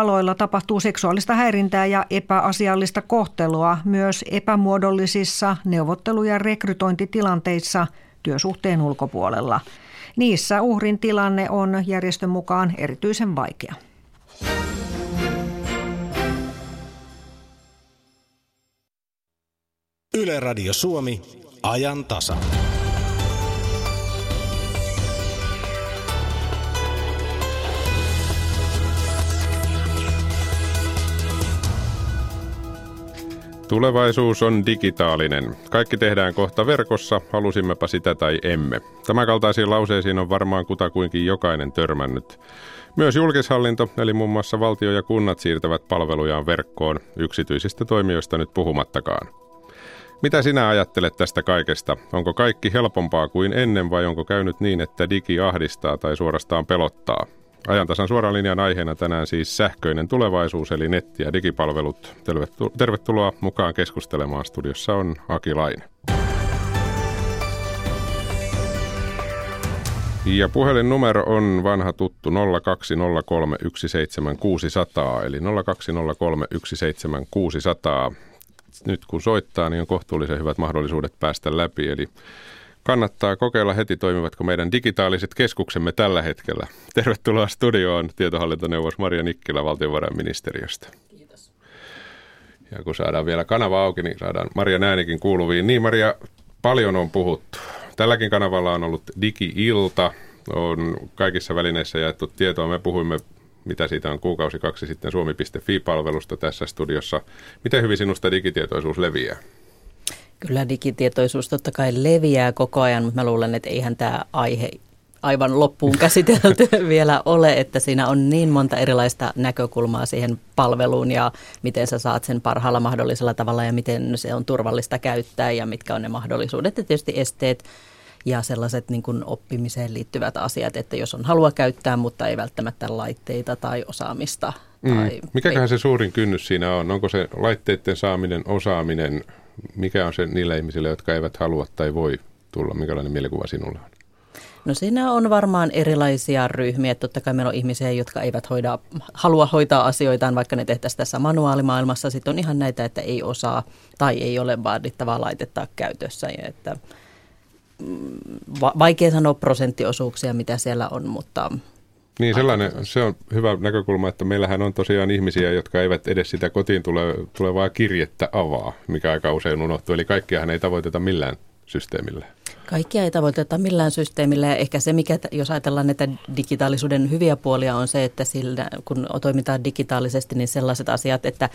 työaloilla tapahtuu seksuaalista häirintää ja epäasiallista kohtelua myös epämuodollisissa neuvottelu- ja rekrytointitilanteissa työsuhteen ulkopuolella. Niissä uhrin tilanne on järjestön mukaan erityisen vaikea. Yle Radio Suomi, ajan tasa. Tulevaisuus on digitaalinen. Kaikki tehdään kohta verkossa, halusimmepa sitä tai emme. Tämänkaltaisiin lauseisiin on varmaan kutakuinkin jokainen törmännyt. Myös julkishallinto, eli muun muassa valtio ja kunnat siirtävät palvelujaan verkkoon, yksityisistä toimijoista nyt puhumattakaan. Mitä sinä ajattelet tästä kaikesta? Onko kaikki helpompaa kuin ennen vai onko käynyt niin, että digi ahdistaa tai suorastaan pelottaa? Ajantasan suoran linjan aiheena tänään siis sähköinen tulevaisuus eli netti- ja digipalvelut. Tervetuloa mukaan keskustelemaan. Studiossa on Aki Laine. Ja puhelinnumero on vanha tuttu 020317600 eli 020317600. Nyt kun soittaa, niin on kohtuullisen hyvät mahdollisuudet päästä läpi. Eli kannattaa kokeilla heti, toimivatko meidän digitaaliset keskuksemme tällä hetkellä. Tervetuloa studioon tietohallintoneuvos Maria Nikkilä valtiovarainministeriöstä. Kiitos. Ja kun saadaan vielä kanava auki, niin saadaan Maria äänikin kuuluviin. Niin Maria, paljon on puhuttu. Tälläkin kanavalla on ollut digi-ilta, on kaikissa välineissä jaettu tietoa. Me puhuimme, mitä siitä on kuukausi kaksi sitten suomi.fi-palvelusta tässä studiossa. Miten hyvin sinusta digitietoisuus leviää? Kyllä digitietoisuus totta kai leviää koko ajan, mutta mä luulen, että eihän tämä aihe aivan loppuun käsitelty vielä ole, että siinä on niin monta erilaista näkökulmaa siihen palveluun ja miten sä saat sen parhaalla mahdollisella tavalla ja miten se on turvallista käyttää ja mitkä on ne mahdollisuudet ja tietysti esteet ja sellaiset niin kuin oppimiseen liittyvät asiat, että jos on halua käyttää, mutta ei välttämättä laitteita tai osaamista. Mm. Tai Mikäköhän se suurin kynnys siinä on? Onko se laitteiden saaminen, osaaminen, mikä on se niille ihmisille, jotka eivät halua tai voi tulla? Minkälainen mielikuva sinulla on? No siinä on varmaan erilaisia ryhmiä. Totta kai meillä on ihmisiä, jotka eivät hoida, halua hoitaa asioitaan, vaikka ne tehtäisiin tässä manuaalimaailmassa. Sitten on ihan näitä, että ei osaa tai ei ole vaadittavaa laitetta käytössä. Ja että, mm, vaikea sanoa prosenttiosuuksia, mitä siellä on, mutta niin sellainen, se on hyvä näkökulma, että meillähän on tosiaan ihmisiä, jotka eivät edes sitä kotiin tule, tulevaa kirjettä avaa, mikä aika usein unohtuu. Eli kaikkiahan ei tavoiteta millään systeemillä. Kaikkia ei tavoiteta millään systeemillä ja ehkä se, mikä, jos ajatellaan näitä digitaalisuuden hyviä puolia, on se, että sillä, kun toimitaan digitaalisesti, niin sellaiset asiat, että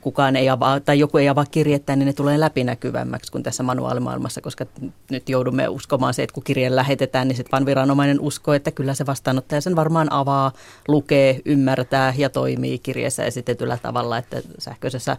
kukaan ei avaa, tai joku ei avaa kirjettä, niin ne tulee läpinäkyvämmäksi kuin tässä manuaalimaailmassa, koska nyt joudumme uskomaan se, että kun kirje lähetetään, niin sitten vaan viranomainen uskoo, että kyllä se vastaanottaja sen varmaan avaa, lukee, ymmärtää ja toimii kirjeessä esitetyllä tavalla, että sähköisessä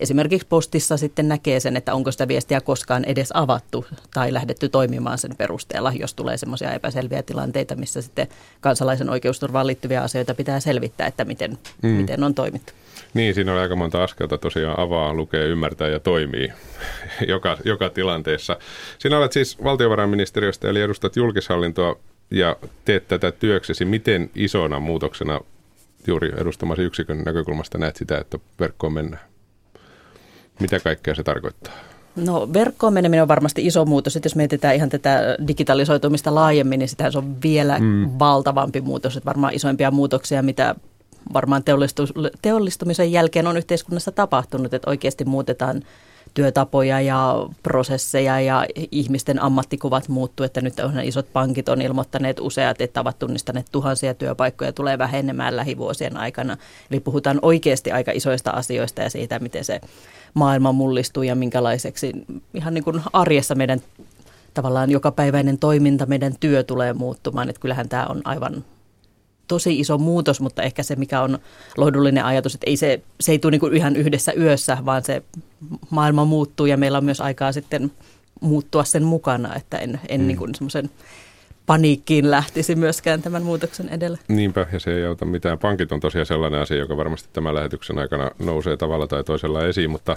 esimerkiksi postissa sitten näkee sen, että onko sitä viestiä koskaan edes avattu tai lähdetty toimimaan sen perusteella, jos tulee semmoisia epäselviä tilanteita, missä sitten kansalaisen oikeusturvaan liittyviä asioita pitää selvittää, että miten, mm. miten on toimittu. Niin, siinä on aika monta askelta tosiaan avaa, lukee, ymmärtää ja toimii joka, joka tilanteessa. Sinä olet siis valtiovarainministeriöstä eli edustat julkishallintoa ja teet tätä työksesi. Miten isona muutoksena juuri edustamasi yksikön näkökulmasta näet sitä, että verkkoon mennään? Mitä kaikkea se tarkoittaa? No verkkoon meneminen on varmasti iso muutos. Että jos mietitään ihan tätä digitalisoitumista laajemmin, niin sitä on vielä mm. valtavampi muutos. Että varmaan isoimpia muutoksia, mitä varmaan teollistumisen jälkeen on yhteiskunnassa tapahtunut, että oikeasti muutetaan työtapoja ja prosesseja ja ihmisten ammattikuvat muuttuu, että nyt on isot pankit on ilmoittaneet useat, että ovat tunnistaneet tuhansia työpaikkoja tulee vähenemään lähivuosien aikana. Eli puhutaan oikeasti aika isoista asioista ja siitä, miten se maailma mullistuu ja minkälaiseksi ihan niin kuin arjessa meidän tavallaan jokapäiväinen toiminta, meidän työ tulee muuttumaan. Että kyllähän tämä on aivan tosi iso muutos, mutta ehkä se, mikä on lohdullinen ajatus, että ei se, se ei tule niin kuin ihan yhdessä yössä, vaan se maailma muuttuu ja meillä on myös aikaa sitten muuttua sen mukana, että en, en mm. niin kuin semmoisen paniikkiin lähtisi myöskään tämän muutoksen edellä. Niinpä, ja se ei auta mitään. Pankit on tosiaan sellainen asia, joka varmasti tämän lähetyksen aikana nousee tavalla tai toisella esiin, mutta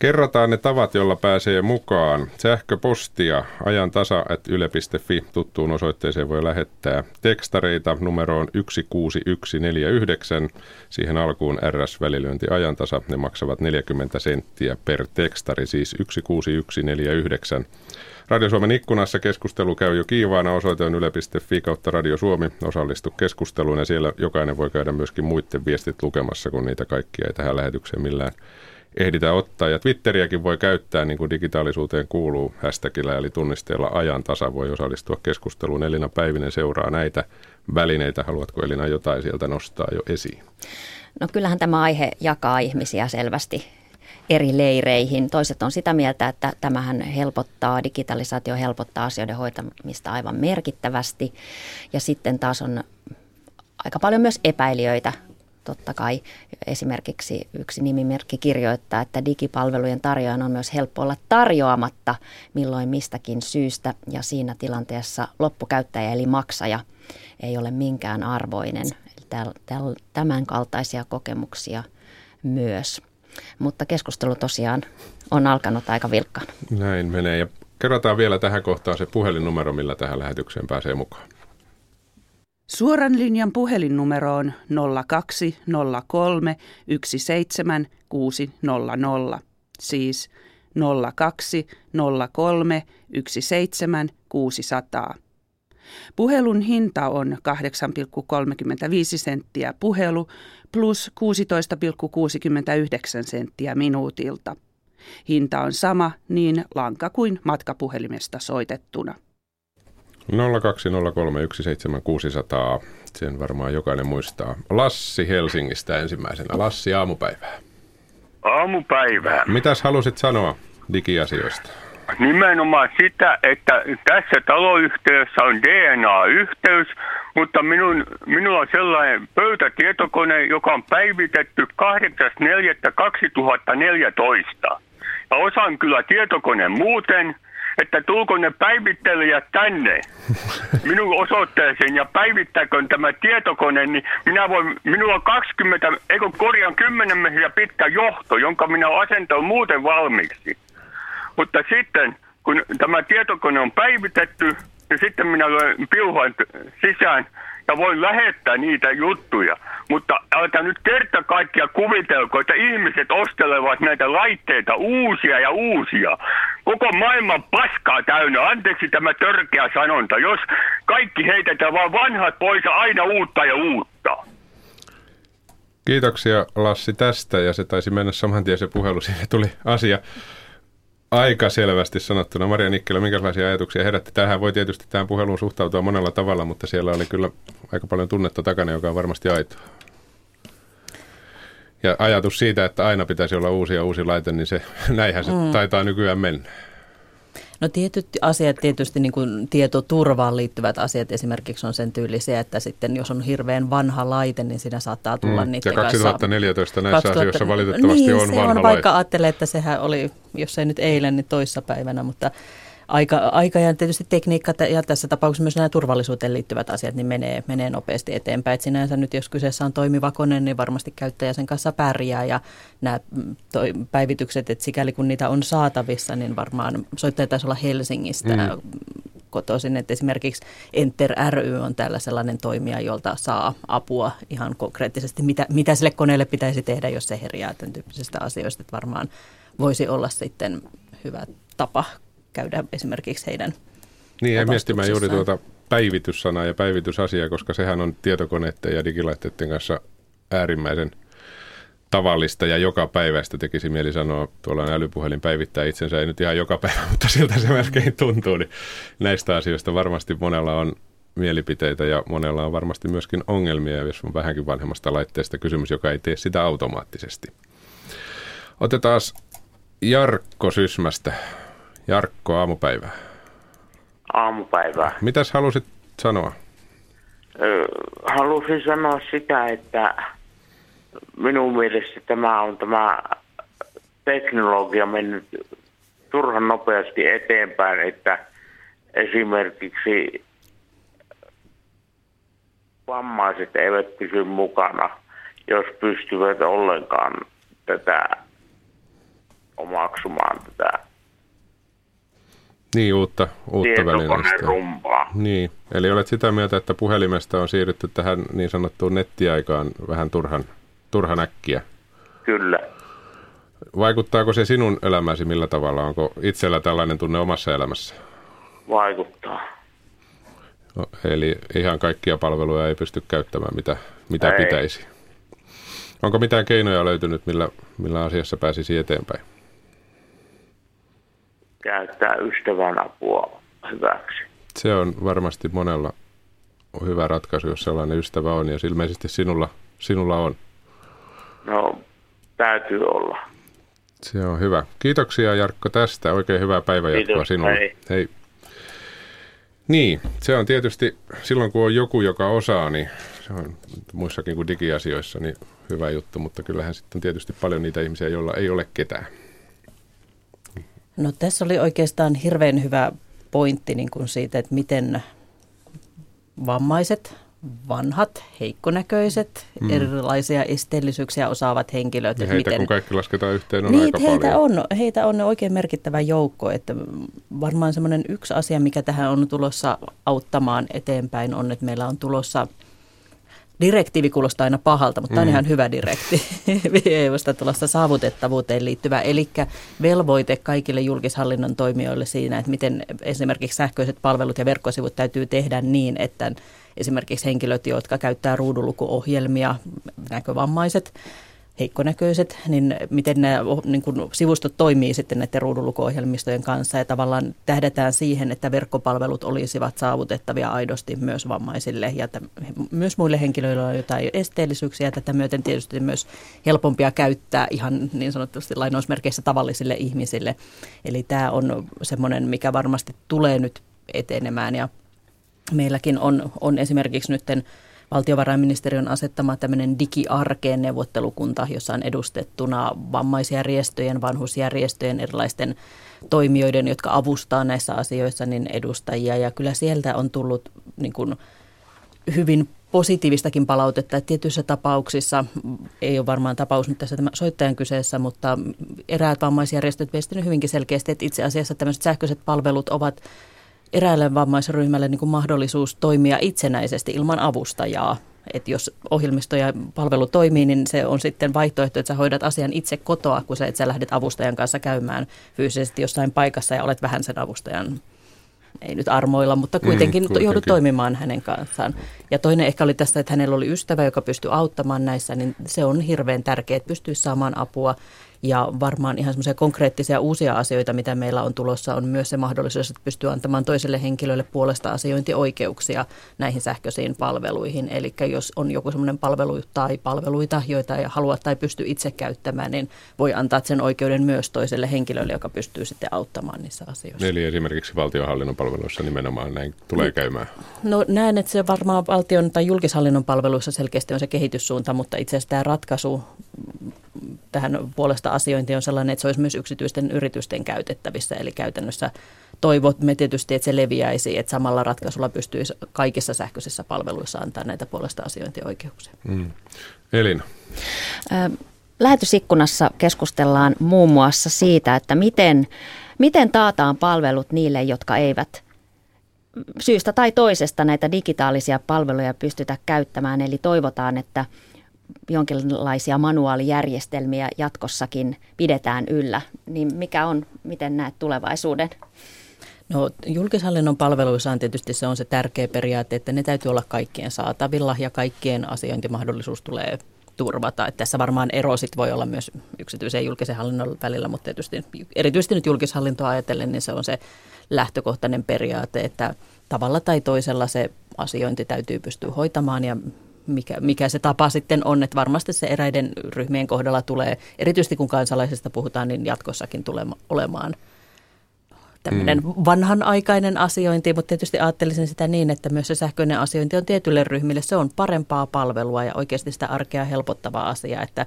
kerrataan ne tavat, joilla pääsee mukaan. Sähköpostia ajan tasa yle.fi tuttuun osoitteeseen voi lähettää tekstareita numeroon 16149. Siihen alkuun RS-välilyönti ajantasa. Ne maksavat 40 senttiä per tekstari, siis 16149. Radio Suomen ikkunassa keskustelu käy jo kiivaana. Osoite on yle.fi kautta Radio Suomi. Osallistu keskusteluun ja siellä jokainen voi käydä myöskin muiden viestit lukemassa, kun niitä kaikkia ei tähän lähetykseen millään ehditä ottaa. Ja Twitteriäkin voi käyttää, niin kuin digitaalisuuteen kuuluu, hashtagillä eli tunnisteella ajan tasa voi osallistua keskusteluun. Elina Päivinen seuraa näitä välineitä. Haluatko Elina jotain sieltä nostaa jo esiin? No kyllähän tämä aihe jakaa ihmisiä selvästi eri leireihin. Toiset on sitä mieltä, että tämähän helpottaa, digitalisaatio helpottaa asioiden hoitamista aivan merkittävästi. Ja sitten taas on aika paljon myös epäilijöitä. Totta kai esimerkiksi yksi nimimerkki kirjoittaa, että digipalvelujen tarjoajan on myös helppo olla tarjoamatta milloin mistäkin syystä ja siinä tilanteessa loppukäyttäjä eli maksaja ei ole minkään arvoinen. Tämän kaltaisia kokemuksia myös. Mutta keskustelu tosiaan on alkanut aika vilkkaan. Näin menee. Ja kerrotaan vielä tähän kohtaan se puhelinnumero, millä tähän lähetykseen pääsee mukaan. Suoran linjan puhelinnumero on 0203 17600, siis 0203 17600. Puhelun hinta on 8,35 senttiä puhelu plus 16,69 senttiä minuutilta. Hinta on sama niin lanka kuin matkapuhelimesta soitettuna. 020317600. Sen varmaan jokainen muistaa. Lassi Helsingistä ensimmäisenä. Lassi, aamupäivää. Aamupäivää. Mitäs halusit sanoa digiasioista? Nimenomaan sitä, että tässä taloyhteydessä on DNA-yhteys, mutta minun, minulla on sellainen pöytätietokone, joka on päivitetty 8.4.2014. Ja osaan kyllä tietokone muuten, että tulko ne päivittelijät tänne minun osoitteeseen ja päivittäkö tämä tietokone, niin minä voin, minulla on 20, eikö korjaan 10 metriä pitkä johto, jonka minä asentan muuten valmiiksi. Mutta sitten, kun tämä tietokone on päivitetty, niin sitten minä luen piuhan sisään ja voin lähettää niitä juttuja. Mutta älkää nyt kerta kaikkia kuvitelko, että ihmiset ostelevat näitä laitteita uusia ja uusia. Koko maailman paskaa täynnä. Anteeksi tämä törkeä sanonta. Jos kaikki heitetään vaan vanhat pois aina uutta ja uutta. Kiitoksia Lassi tästä ja se taisi mennä saman tien se puhelu. Siinä tuli asia aika selvästi sanottuna. Maria Nikkelä, minkälaisia ajatuksia herätti? Tähän voi tietysti tähän puheluun suhtautua monella tavalla, mutta siellä oli kyllä aika paljon tunnetta takana, joka on varmasti aitoa. Ja ajatus siitä, että aina pitäisi olla uusi ja uusi laite, niin se, näinhän se mm. taitaa nykyään mennä. No tietyt asiat, tietysti niin kuin tietoturvaan liittyvät asiat esimerkiksi on sen tyylisiä, että sitten jos on hirveän vanha laite, niin siinä saattaa tulla mm. niiden Ja 2014 näissä 2000, asioissa valitettavasti niin, on se vanha on, laite. vaikka ajattelee, että sehän oli, jos ei nyt eilen, niin toissapäivänä, mutta aika, aika ja tietysti tekniikka ja tässä tapauksessa myös nämä turvallisuuteen liittyvät asiat niin menee, menee nopeasti eteenpäin. Et sinänsä nyt jos kyseessä on toimiva kone, niin varmasti käyttäjä sen kanssa pärjää ja nämä mm, toi, päivitykset, että sikäli kun niitä on saatavissa, niin varmaan soittaja taisi olla Helsingistä mm. kotoisin, että esimerkiksi Enter ry on tällä sellainen toimija, jolta saa apua ihan konkreettisesti, mitä, mitä sille koneelle pitäisi tehdä, jos se herjää tämän tyyppisistä asioista, että varmaan voisi olla sitten hyvä tapa käydä esimerkiksi heidän Niin, ja miettimään juuri tuota päivityssanaa ja päivitysasiaa, koska sehän on tietokoneiden ja digilaitteiden kanssa äärimmäisen tavallista ja joka päivästä tekisi mieli sanoa, tuolla älypuhelin päivittää itsensä, ei nyt ihan joka päivä, mutta siltä se melkein tuntuu, niin näistä asioista varmasti monella on mielipiteitä ja monella on varmasti myöskin ongelmia, jos on vähänkin vanhemmasta laitteesta kysymys, joka ei tee sitä automaattisesti. Otetaan Jarkko Sysmästä. Jarkko, aamupäivää. Aamupäivää. Mitäs halusit sanoa? Halusin sanoa sitä, että minun mielestä tämä on tämä teknologia mennyt turhan nopeasti eteenpäin, että esimerkiksi vammaiset eivät pysy mukana, jos pystyvät ollenkaan tätä omaksumaan tätä Niin, uutta, uutta välineistä. rumpaa. Niin, eli olet sitä mieltä, että puhelimesta on siirrytty tähän niin sanottuun nettiaikaan vähän turhan, turhan äkkiä. Kyllä. Vaikuttaako se sinun elämäsi millä tavalla? Onko itsellä tällainen tunne omassa elämässä? Vaikuttaa. No, eli ihan kaikkia palveluja ei pysty käyttämään, mitä, mitä Ei. pitäisi. Onko mitään keinoja löytynyt, millä, millä asiassa pääsisi eteenpäin? Käyttää ystävän apua hyväksi. Se on varmasti monella hyvä ratkaisu, jos sellainen ystävä on, ja ilmeisesti sinulla, sinulla on. No, täytyy olla. Se on hyvä. Kiitoksia Jarkko tästä. Oikein hyvää päivänjatkoa Kiitos, sinulle. hei. hei. Niin, se on tietysti silloin kun on joku, joka osaa, niin se on muissakin kuin digiasioissa niin hyvä juttu, mutta kyllähän sitten on tietysti paljon niitä ihmisiä, joilla ei ole ketään. No tässä oli oikeastaan hirveän hyvä pointti niin kuin siitä, että miten vammaiset, vanhat, heikkonäköiset, mm. erilaisia esteellisyyksiä osaavat henkilöt. Ja heitä miten, kun kaikki lasketaan yhteen, on niin, aika heitä paljon. on, heitä on oikein merkittävä joukko, että varmaan semmoinen yksi asia, mikä tähän on tulossa auttamaan eteenpäin on, että meillä on tulossa Direktiivi kuulostaa aina pahalta, mutta mm. tämä on ihan hyvä direktiivi EUsta tulossa saavutettavuuteen liittyvä. Eli velvoite kaikille julkishallinnon toimijoille siinä, että miten esimerkiksi sähköiset palvelut ja verkkosivut täytyy tehdä niin, että esimerkiksi henkilöt, jotka käyttää ruudulukuohjelmia, näkövammaiset, heikkonäköiset, niin miten nämä niin kuin sivustot toimii sitten näiden ruudulukuohjelmistojen kanssa ja tavallaan tähdätään siihen, että verkkopalvelut olisivat saavutettavia aidosti myös vammaisille ja että myös muille henkilöille on jotain esteellisyyksiä ja tätä myöten tietysti myös helpompia käyttää ihan niin sanotusti lainausmerkeissä tavallisille ihmisille. Eli tämä on semmoinen, mikä varmasti tulee nyt etenemään ja meilläkin on, on esimerkiksi nytten valtiovarainministeriön asettama tämmöinen digiarkeen neuvottelukunta, jossa on edustettuna vammaisjärjestöjen, vanhusjärjestöjen, erilaisten toimijoiden, jotka avustaa näissä asioissa, niin edustajia. Ja kyllä sieltä on tullut niin kuin hyvin positiivistakin palautetta, että tietyissä tapauksissa, ei ole varmaan tapaus nyt tässä soittajan kyseessä, mutta eräät vammaisjärjestöt viestinyt hyvinkin selkeästi, että itse asiassa tämmöiset sähköiset palvelut ovat eräälle vammaisryhmälle niin kuin mahdollisuus toimia itsenäisesti ilman avustajaa. Että jos ohjelmisto ja palvelu toimii, niin se on sitten vaihtoehto, että sä hoidat asian itse kotoa, kun sä, että sä lähdet avustajan kanssa käymään fyysisesti jossain paikassa ja olet vähän sen avustajan ei nyt armoilla, mutta kuitenkin, mm, kuitenkin. joudut toimimaan hänen kanssaan. Ja toinen ehkä oli tästä, että hänellä oli ystävä, joka pystyi auttamaan näissä, niin se on hirveän tärkeää, että pystyisi saamaan apua. Ja varmaan ihan semmoisia konkreettisia uusia asioita, mitä meillä on tulossa, on myös se mahdollisuus, että pystyy antamaan toiselle henkilölle puolesta asiointioikeuksia näihin sähköisiin palveluihin. Eli jos on joku semmoinen palvelu tai palveluita, joita ei halua tai pysty itse käyttämään, niin voi antaa sen oikeuden myös toiselle henkilölle, joka pystyy sitten auttamaan niissä asioissa. Eli esimerkiksi valtionhallinnon palveluissa nimenomaan näin tulee käymään. No näen, että se varmaan valtion tai julkishallinnon palveluissa selkeästi on se kehityssuunta, mutta itse asiassa tämä ratkaisu tähän puolesta asiointiin on sellainen, että se olisi myös yksityisten yritysten käytettävissä. Eli käytännössä toivomme tietysti, että se leviäisi, että samalla ratkaisulla pystyisi kaikissa sähköisissä palveluissa antaa näitä puolesta asiointioikeuksia. Mm. Elina. Lähetysikkunassa keskustellaan muun muassa siitä, että miten, miten taataan palvelut niille, jotka eivät syystä tai toisesta näitä digitaalisia palveluja pystytä käyttämään. Eli toivotaan, että jonkinlaisia manuaalijärjestelmiä jatkossakin pidetään yllä. Niin mikä on, miten näet tulevaisuuden? No julkishallinnon palveluissa on tietysti se on se tärkeä periaate, että ne täytyy olla kaikkien saatavilla ja kaikkien asiointimahdollisuus tulee turvata. Että tässä varmaan ero sit voi olla myös yksityisen ja julkisen hallinnon välillä, mutta tietysti erityisesti nyt julkishallintoa ajatellen, niin se on se lähtökohtainen periaate, että tavalla tai toisella se asiointi täytyy pystyä hoitamaan ja mikä, mikä se tapa sitten on, että varmasti se eräiden ryhmien kohdalla tulee, erityisesti kun kansalaisista puhutaan, niin jatkossakin tulee olemaan tämmöinen mm. vanhanaikainen asiointi, mutta tietysti ajattelisin sitä niin, että myös se sähköinen asiointi on tietylle ryhmille, se on parempaa palvelua ja oikeasti sitä arkea helpottava asia, että,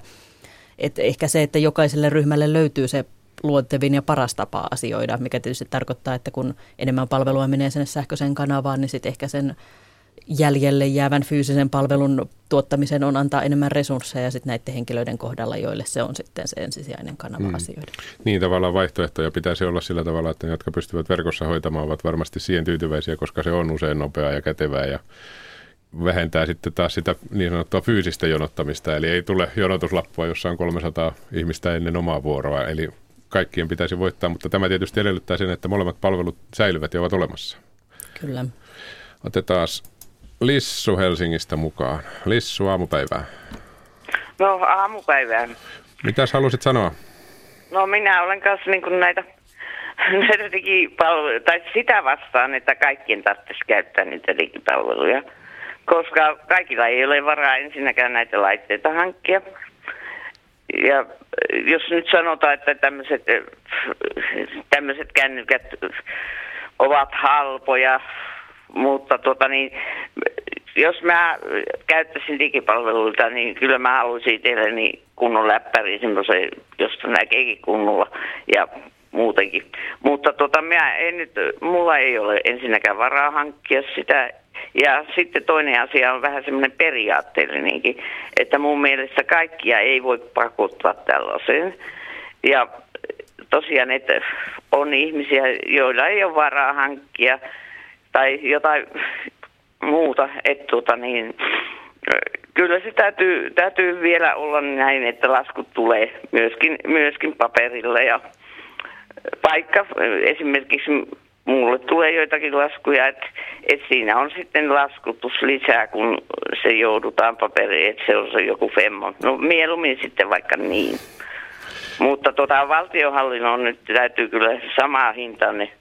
että ehkä se, että jokaiselle ryhmälle löytyy se luontevin ja paras tapa asioida, mikä tietysti tarkoittaa, että kun enemmän palvelua menee sinne sähköiseen kanavaan, niin sitten ehkä sen jäljelle jäävän fyysisen palvelun tuottamiseen on antaa enemmän resursseja sitten näiden henkilöiden kohdalla, joille se on sitten se ensisijainen kanava mm. asioida. Niin tavallaan vaihtoehtoja pitäisi olla sillä tavalla, että ne, jotka pystyvät verkossa hoitamaan, ovat varmasti siihen tyytyväisiä, koska se on usein nopeaa ja kätevää ja vähentää sitten taas sitä niin sanottua fyysistä jonottamista, eli ei tule jonotuslappua, jossa on 300 ihmistä ennen omaa vuoroa, eli kaikkien pitäisi voittaa, mutta tämä tietysti edellyttää sen, että molemmat palvelut säilyvät ja ovat olemassa. Kyllä. Otetaan Lissu Helsingistä mukaan. Lissu, aamupäivää. No, aamupäivää. Mitäs halusit sanoa? No minä olen kanssa niin kuin näitä, näitä digipalveluja, tai sitä vastaan, että kaikkien tarvitsisi käyttää niitä digipalveluja koska kaikilla ei ole varaa ensinnäkään näitä laitteita hankkia. Ja jos nyt sanotaan, että tämmöiset, tämmöiset kännykät ovat halpoja, mutta tuota niin, jos mä käyttäisin digipalveluita, niin kyllä mä haluaisin itselleni kunnon läppäri, semmoisen, josta näkeekin kunnolla ja muutenkin. Mutta tuota, mä en nyt, mulla ei ole ensinnäkään varaa hankkia sitä, ja sitten toinen asia on vähän semmoinen periaatteellinenkin, että mun mielestä kaikkia ei voi pakottaa tällaiseen. Ja tosiaan, että on ihmisiä, joilla ei ole varaa hankkia tai jotain muuta, että tuota niin, kyllä se täytyy, täytyy vielä olla näin, että laskut tulee myöskin, myöskin paperille ja vaikka esimerkiksi mulle tulee joitakin laskuja, että et siinä on sitten laskutus lisää, kun se joudutaan paperiin, että se on joku femmo. No mieluummin sitten vaikka niin. Mutta tota, valtiohallinnon nyt täytyy kyllä samaa hintaa ne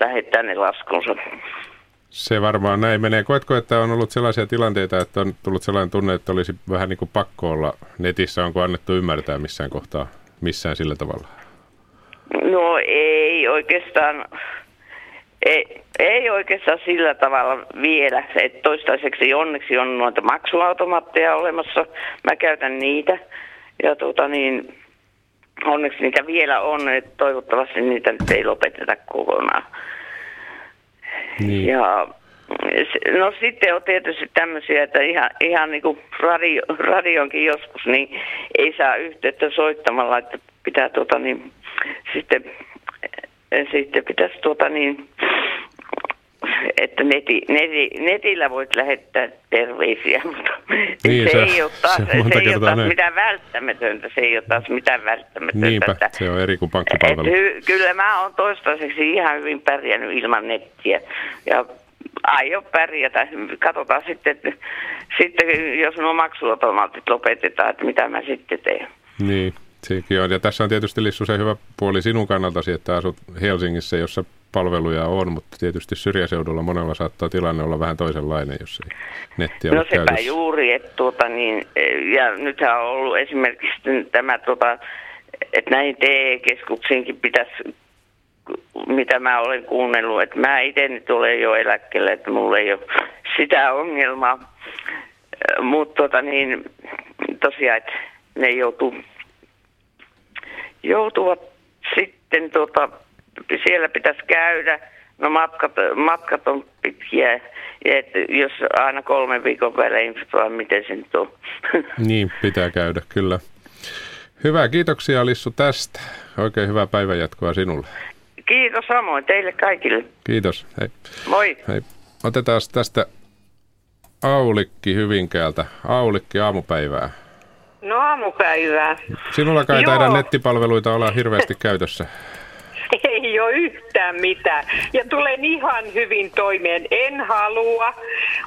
lähettää ne laskunsa. Se varmaan näin menee. Koetko, että on ollut sellaisia tilanteita, että on tullut sellainen tunne, että olisi vähän niin kuin pakko olla netissä? Onko annettu ymmärtää missään kohtaa, missään sillä tavalla? No ei oikeastaan ei, ei oikeastaan sillä tavalla vielä. että toistaiseksi onneksi on noita maksuautomaatteja olemassa. Mä käytän niitä. Ja tuota niin, onneksi niitä vielä on, että toivottavasti niitä nyt ei lopeteta kokonaan. Niin. Ja No sitten on tietysti tämmöisiä, että ihan, ihan niin kuin radio, radionkin joskus, niin ei saa yhteyttä soittamalla, että pitää tuota niin, sitten sitten pitäisi tuota niin, että neti, neti, netillä voit lähettää terveisiä, mutta niin, se, se, ei ole taas, se, se ei ole taas mitään välttämätöntä, se ei ole taas mitään välttämätöntä. Niinpä, että, se on eri kuin pankkipalvelu. Hy, kyllä mä oon toistaiseksi ihan hyvin pärjännyt ilman nettiä ja aion pärjätä. Katsotaan sitten, että sitten jos nuo maksuautomaatit lopetetaan, että mitä mä sitten teen. Niin. Sekin on. Ja tässä on tietysti Lissu se hyvä puoli sinun kannaltasi, että asut Helsingissä, jossa palveluja on, mutta tietysti syrjäseudulla monella saattaa tilanne olla vähän toisenlainen, jos ei netti ole No sepä käytössä. juuri, että tuota niin, ja nythän on ollut esimerkiksi tämä, tuota, että näihin TE-keskuksiinkin pitäisi mitä mä olen kuunnellut, että mä itse nyt olen jo eläkkeellä, että mulla ei ole sitä ongelmaa. Mutta tota niin, tosiaan, että ne joutuu joutuvat sitten, tota, siellä pitäisi käydä, no matkat, matkat on pitkiä, ja et jos aina kolme viikon välein, vai miten se nyt on. Niin, pitää käydä, kyllä. Hyvä, kiitoksia Lissu tästä. Oikein hyvää päivänjatkoa sinulle. Kiitos samoin teille kaikille. Kiitos, hei. Moi. Hei. Otetaan tästä Aulikki Hyvinkäältä. Aulikki, aamupäivää. No aamupäivää. Sinulla kai taida nettipalveluita olla hirveästi käytössä. Ei ole yhtään mitään. Ja tulen ihan hyvin toimeen. En halua.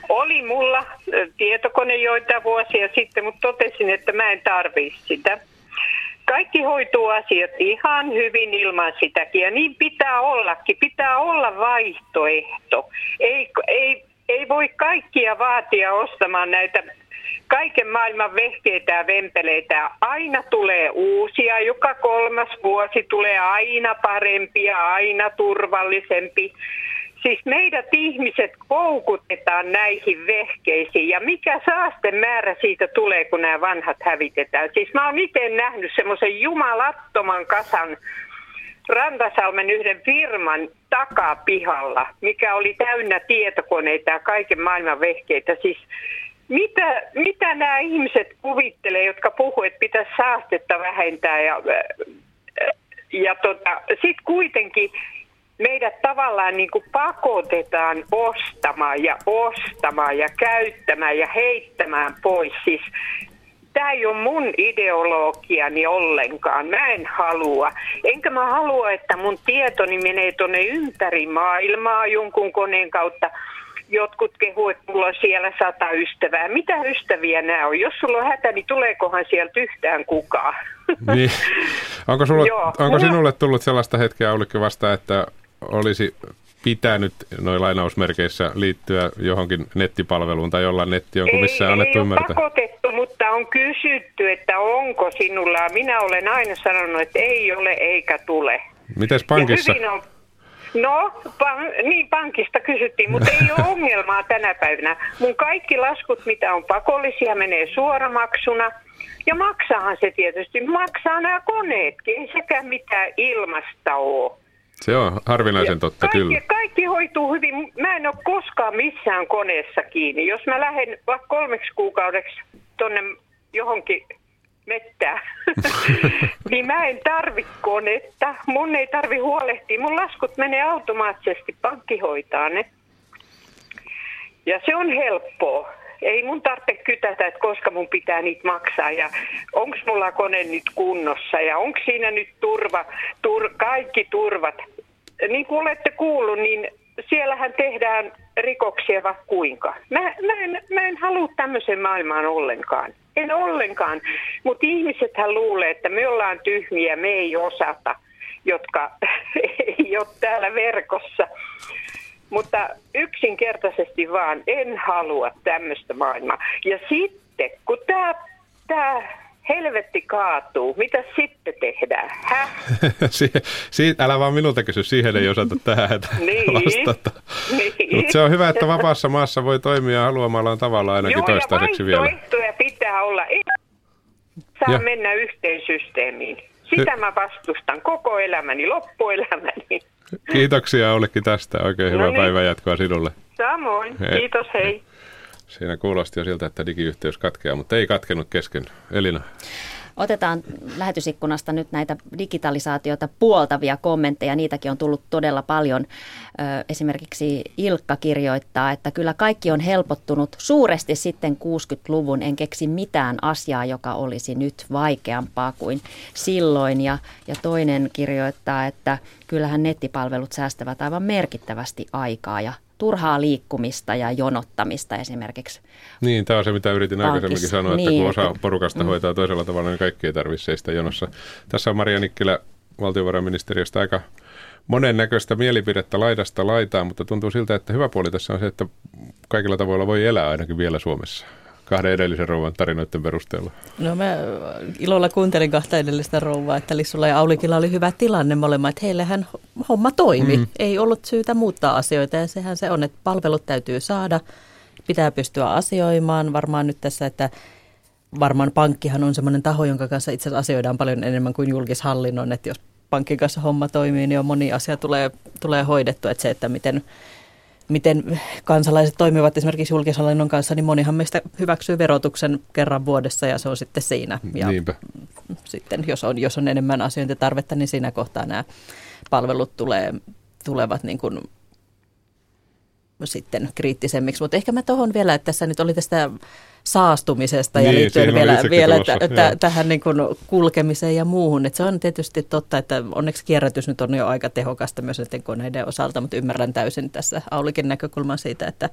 Oli mulla tietokone joita vuosia sitten, mutta totesin, että mä en tarvitse sitä. Kaikki hoituu asiat ihan hyvin ilman sitäkin ja niin pitää ollakin. Pitää olla vaihtoehto. Ei, ei, ei voi kaikkia vaatia ostamaan näitä kaiken maailman vehkeitä ja vempeleitä. Aina tulee uusia, joka kolmas vuosi tulee aina parempi ja aina turvallisempi. Siis meidät ihmiset koukutetaan näihin vehkeisiin ja mikä saasten määrä siitä tulee, kun nämä vanhat hävitetään. Siis mä oon itse nähnyt semmoisen jumalattoman kasan Rantasalmen yhden firman takapihalla, mikä oli täynnä tietokoneita ja kaiken maailman vehkeitä. Siis mitä, mitä nämä ihmiset kuvittelee, jotka puhuvat, että pitäisi saastetta vähentää ja, ja tota, sitten kuitenkin meidät tavallaan niin kuin pakotetaan ostamaan ja ostamaan ja käyttämään ja heittämään pois. Siis tämä ei ole mun ideologiani ollenkaan. Mä en halua. Enkä mä halua, että mun tietoni menee tuonne ympäri maailmaa jonkun koneen kautta. Jotkut kehuu, että mulla on siellä sata ystävää. Mitä ystäviä nämä on? Jos sulla on hätä, niin tuleekohan sieltä yhtään kukaan? Niin. Onko, sulla, Joo, onko mulla... sinulle tullut sellaista hetkeä, Aulikki, vasta, että olisi pitänyt noin lainausmerkeissä liittyä johonkin nettipalveluun tai jollain netti, onko missään ei, annettu ei ymmärtää? pakotettu, mutta on kysytty, että onko sinulla. Minä olen aina sanonut, että ei ole eikä tule. Mites pankissa? on, No, pan, niin pankista kysyttiin, mutta ei ole ongelmaa tänä päivänä. Mun kaikki laskut, mitä on pakollisia, menee suoramaksuna. Ja maksahan se tietysti. Maksaa nämä koneetkin. Ei sekään mitään ilmasta ole. Se on harvinaisen totta, kaikki, kyllä. Kaikki hoituu hyvin. Mä en ole koskaan missään koneessa kiinni. Jos mä lähden vaikka kolmeksi kuukaudeksi tonne johonkin mettää, niin mä en tarvi konetta. Mun ei tarvi huolehtia. Mun laskut menee automaattisesti, pankki hoitaa ne. Ja se on helppoa ei mun tarvitse kytätä, että koska mun pitää niitä maksaa ja onko mulla kone nyt kunnossa ja onko siinä nyt turva, tur, kaikki turvat. Niin kuin olette kuullut, niin siellähän tehdään rikoksia vaikka kuinka. Mä, mä, en, mä en halua tämmöisen maailmaan ollenkaan. En ollenkaan. Mutta ihmisethän luulee, että me ollaan tyhmiä, me ei osata, jotka ei ole täällä verkossa. Mutta yksinkertaisesti vaan en halua tämmöistä maailmaa. Ja sitten, kun tämä helvetti kaatuu, mitä sitten tehdään? Häh? si- älä vaan minulta kysy, siihen ei osata tähän niin. vastata. Niin. Mutta se on hyvä, että vapaassa maassa voi toimia haluamallaan tavalla ainakin Joo, toistaiseksi vielä. Joo, pitää olla. Ei saa ja. mennä yhteen systeemiin. Sitä mä vastustan koko elämäni, loppuelämäni. Kiitoksia Ollekin tästä. Oikein hyvää no niin. päivän jatkoa sinulle. Samoin. Hei. Kiitos, hei. Siinä kuulosti jo siltä, että digiyhteys katkeaa, mutta ei katkenut kesken. Elina. Otetaan lähetysikkunasta nyt näitä digitalisaatiota puoltavia kommentteja. Niitäkin on tullut todella paljon. Esimerkiksi Ilkka kirjoittaa, että kyllä kaikki on helpottunut suuresti sitten 60-luvun. En keksi mitään asiaa, joka olisi nyt vaikeampaa kuin silloin. Ja, ja toinen kirjoittaa, että kyllähän nettipalvelut säästävät aivan merkittävästi aikaa ja turhaa liikkumista ja jonottamista esimerkiksi. Niin, tämä on se, mitä yritin Pankis. aikaisemminkin sanoa, että niin, kun osa porukasta mm. hoitaa toisella tavalla, niin kaikki ei tarvitse seistä jonossa. Tässä on Maria Nikkilä valtiovarainministeriöstä aika monennäköistä mielipidettä laidasta laitaan, mutta tuntuu siltä, että hyvä puoli tässä on se, että kaikilla tavoilla voi elää ainakin vielä Suomessa kahden edellisen rouvan tarinoiden perusteella? No mä ilolla kuuntelin kahta edellistä rouvaa, että Lissulla ja Aulikilla oli hyvä tilanne molemmat, että heillähän homma toimi. Mm. Ei ollut syytä muuttaa asioita ja sehän se on, että palvelut täytyy saada, pitää pystyä asioimaan. Varmaan nyt tässä, että varmaan pankkihan on semmoinen taho, jonka kanssa itse asiassa asioidaan paljon enemmän kuin julkishallinnon, että jos pankin kanssa homma toimii, niin on moni asia tulee, tulee hoidettu, että se, että miten miten kansalaiset toimivat esimerkiksi julkishallinnon kanssa, niin monihan meistä hyväksyy verotuksen kerran vuodessa ja se on sitten siinä. Ja Niinpä. sitten jos on, jos on enemmän asiointitarvetta, niin siinä kohtaa nämä palvelut tulee, tulevat niin kuin sitten kriittisemmiksi. Mutta ehkä mä tuohon vielä, että tässä nyt oli tästä saastumisesta niin, ja liittyen vielä, vielä t- t- tähän niin kuin kulkemiseen ja muuhun. Et se on tietysti totta, että onneksi kierrätys nyt on jo aika tehokasta myös näiden koneiden osalta, mutta ymmärrän täysin tässä Aulikin näkökulman siitä, että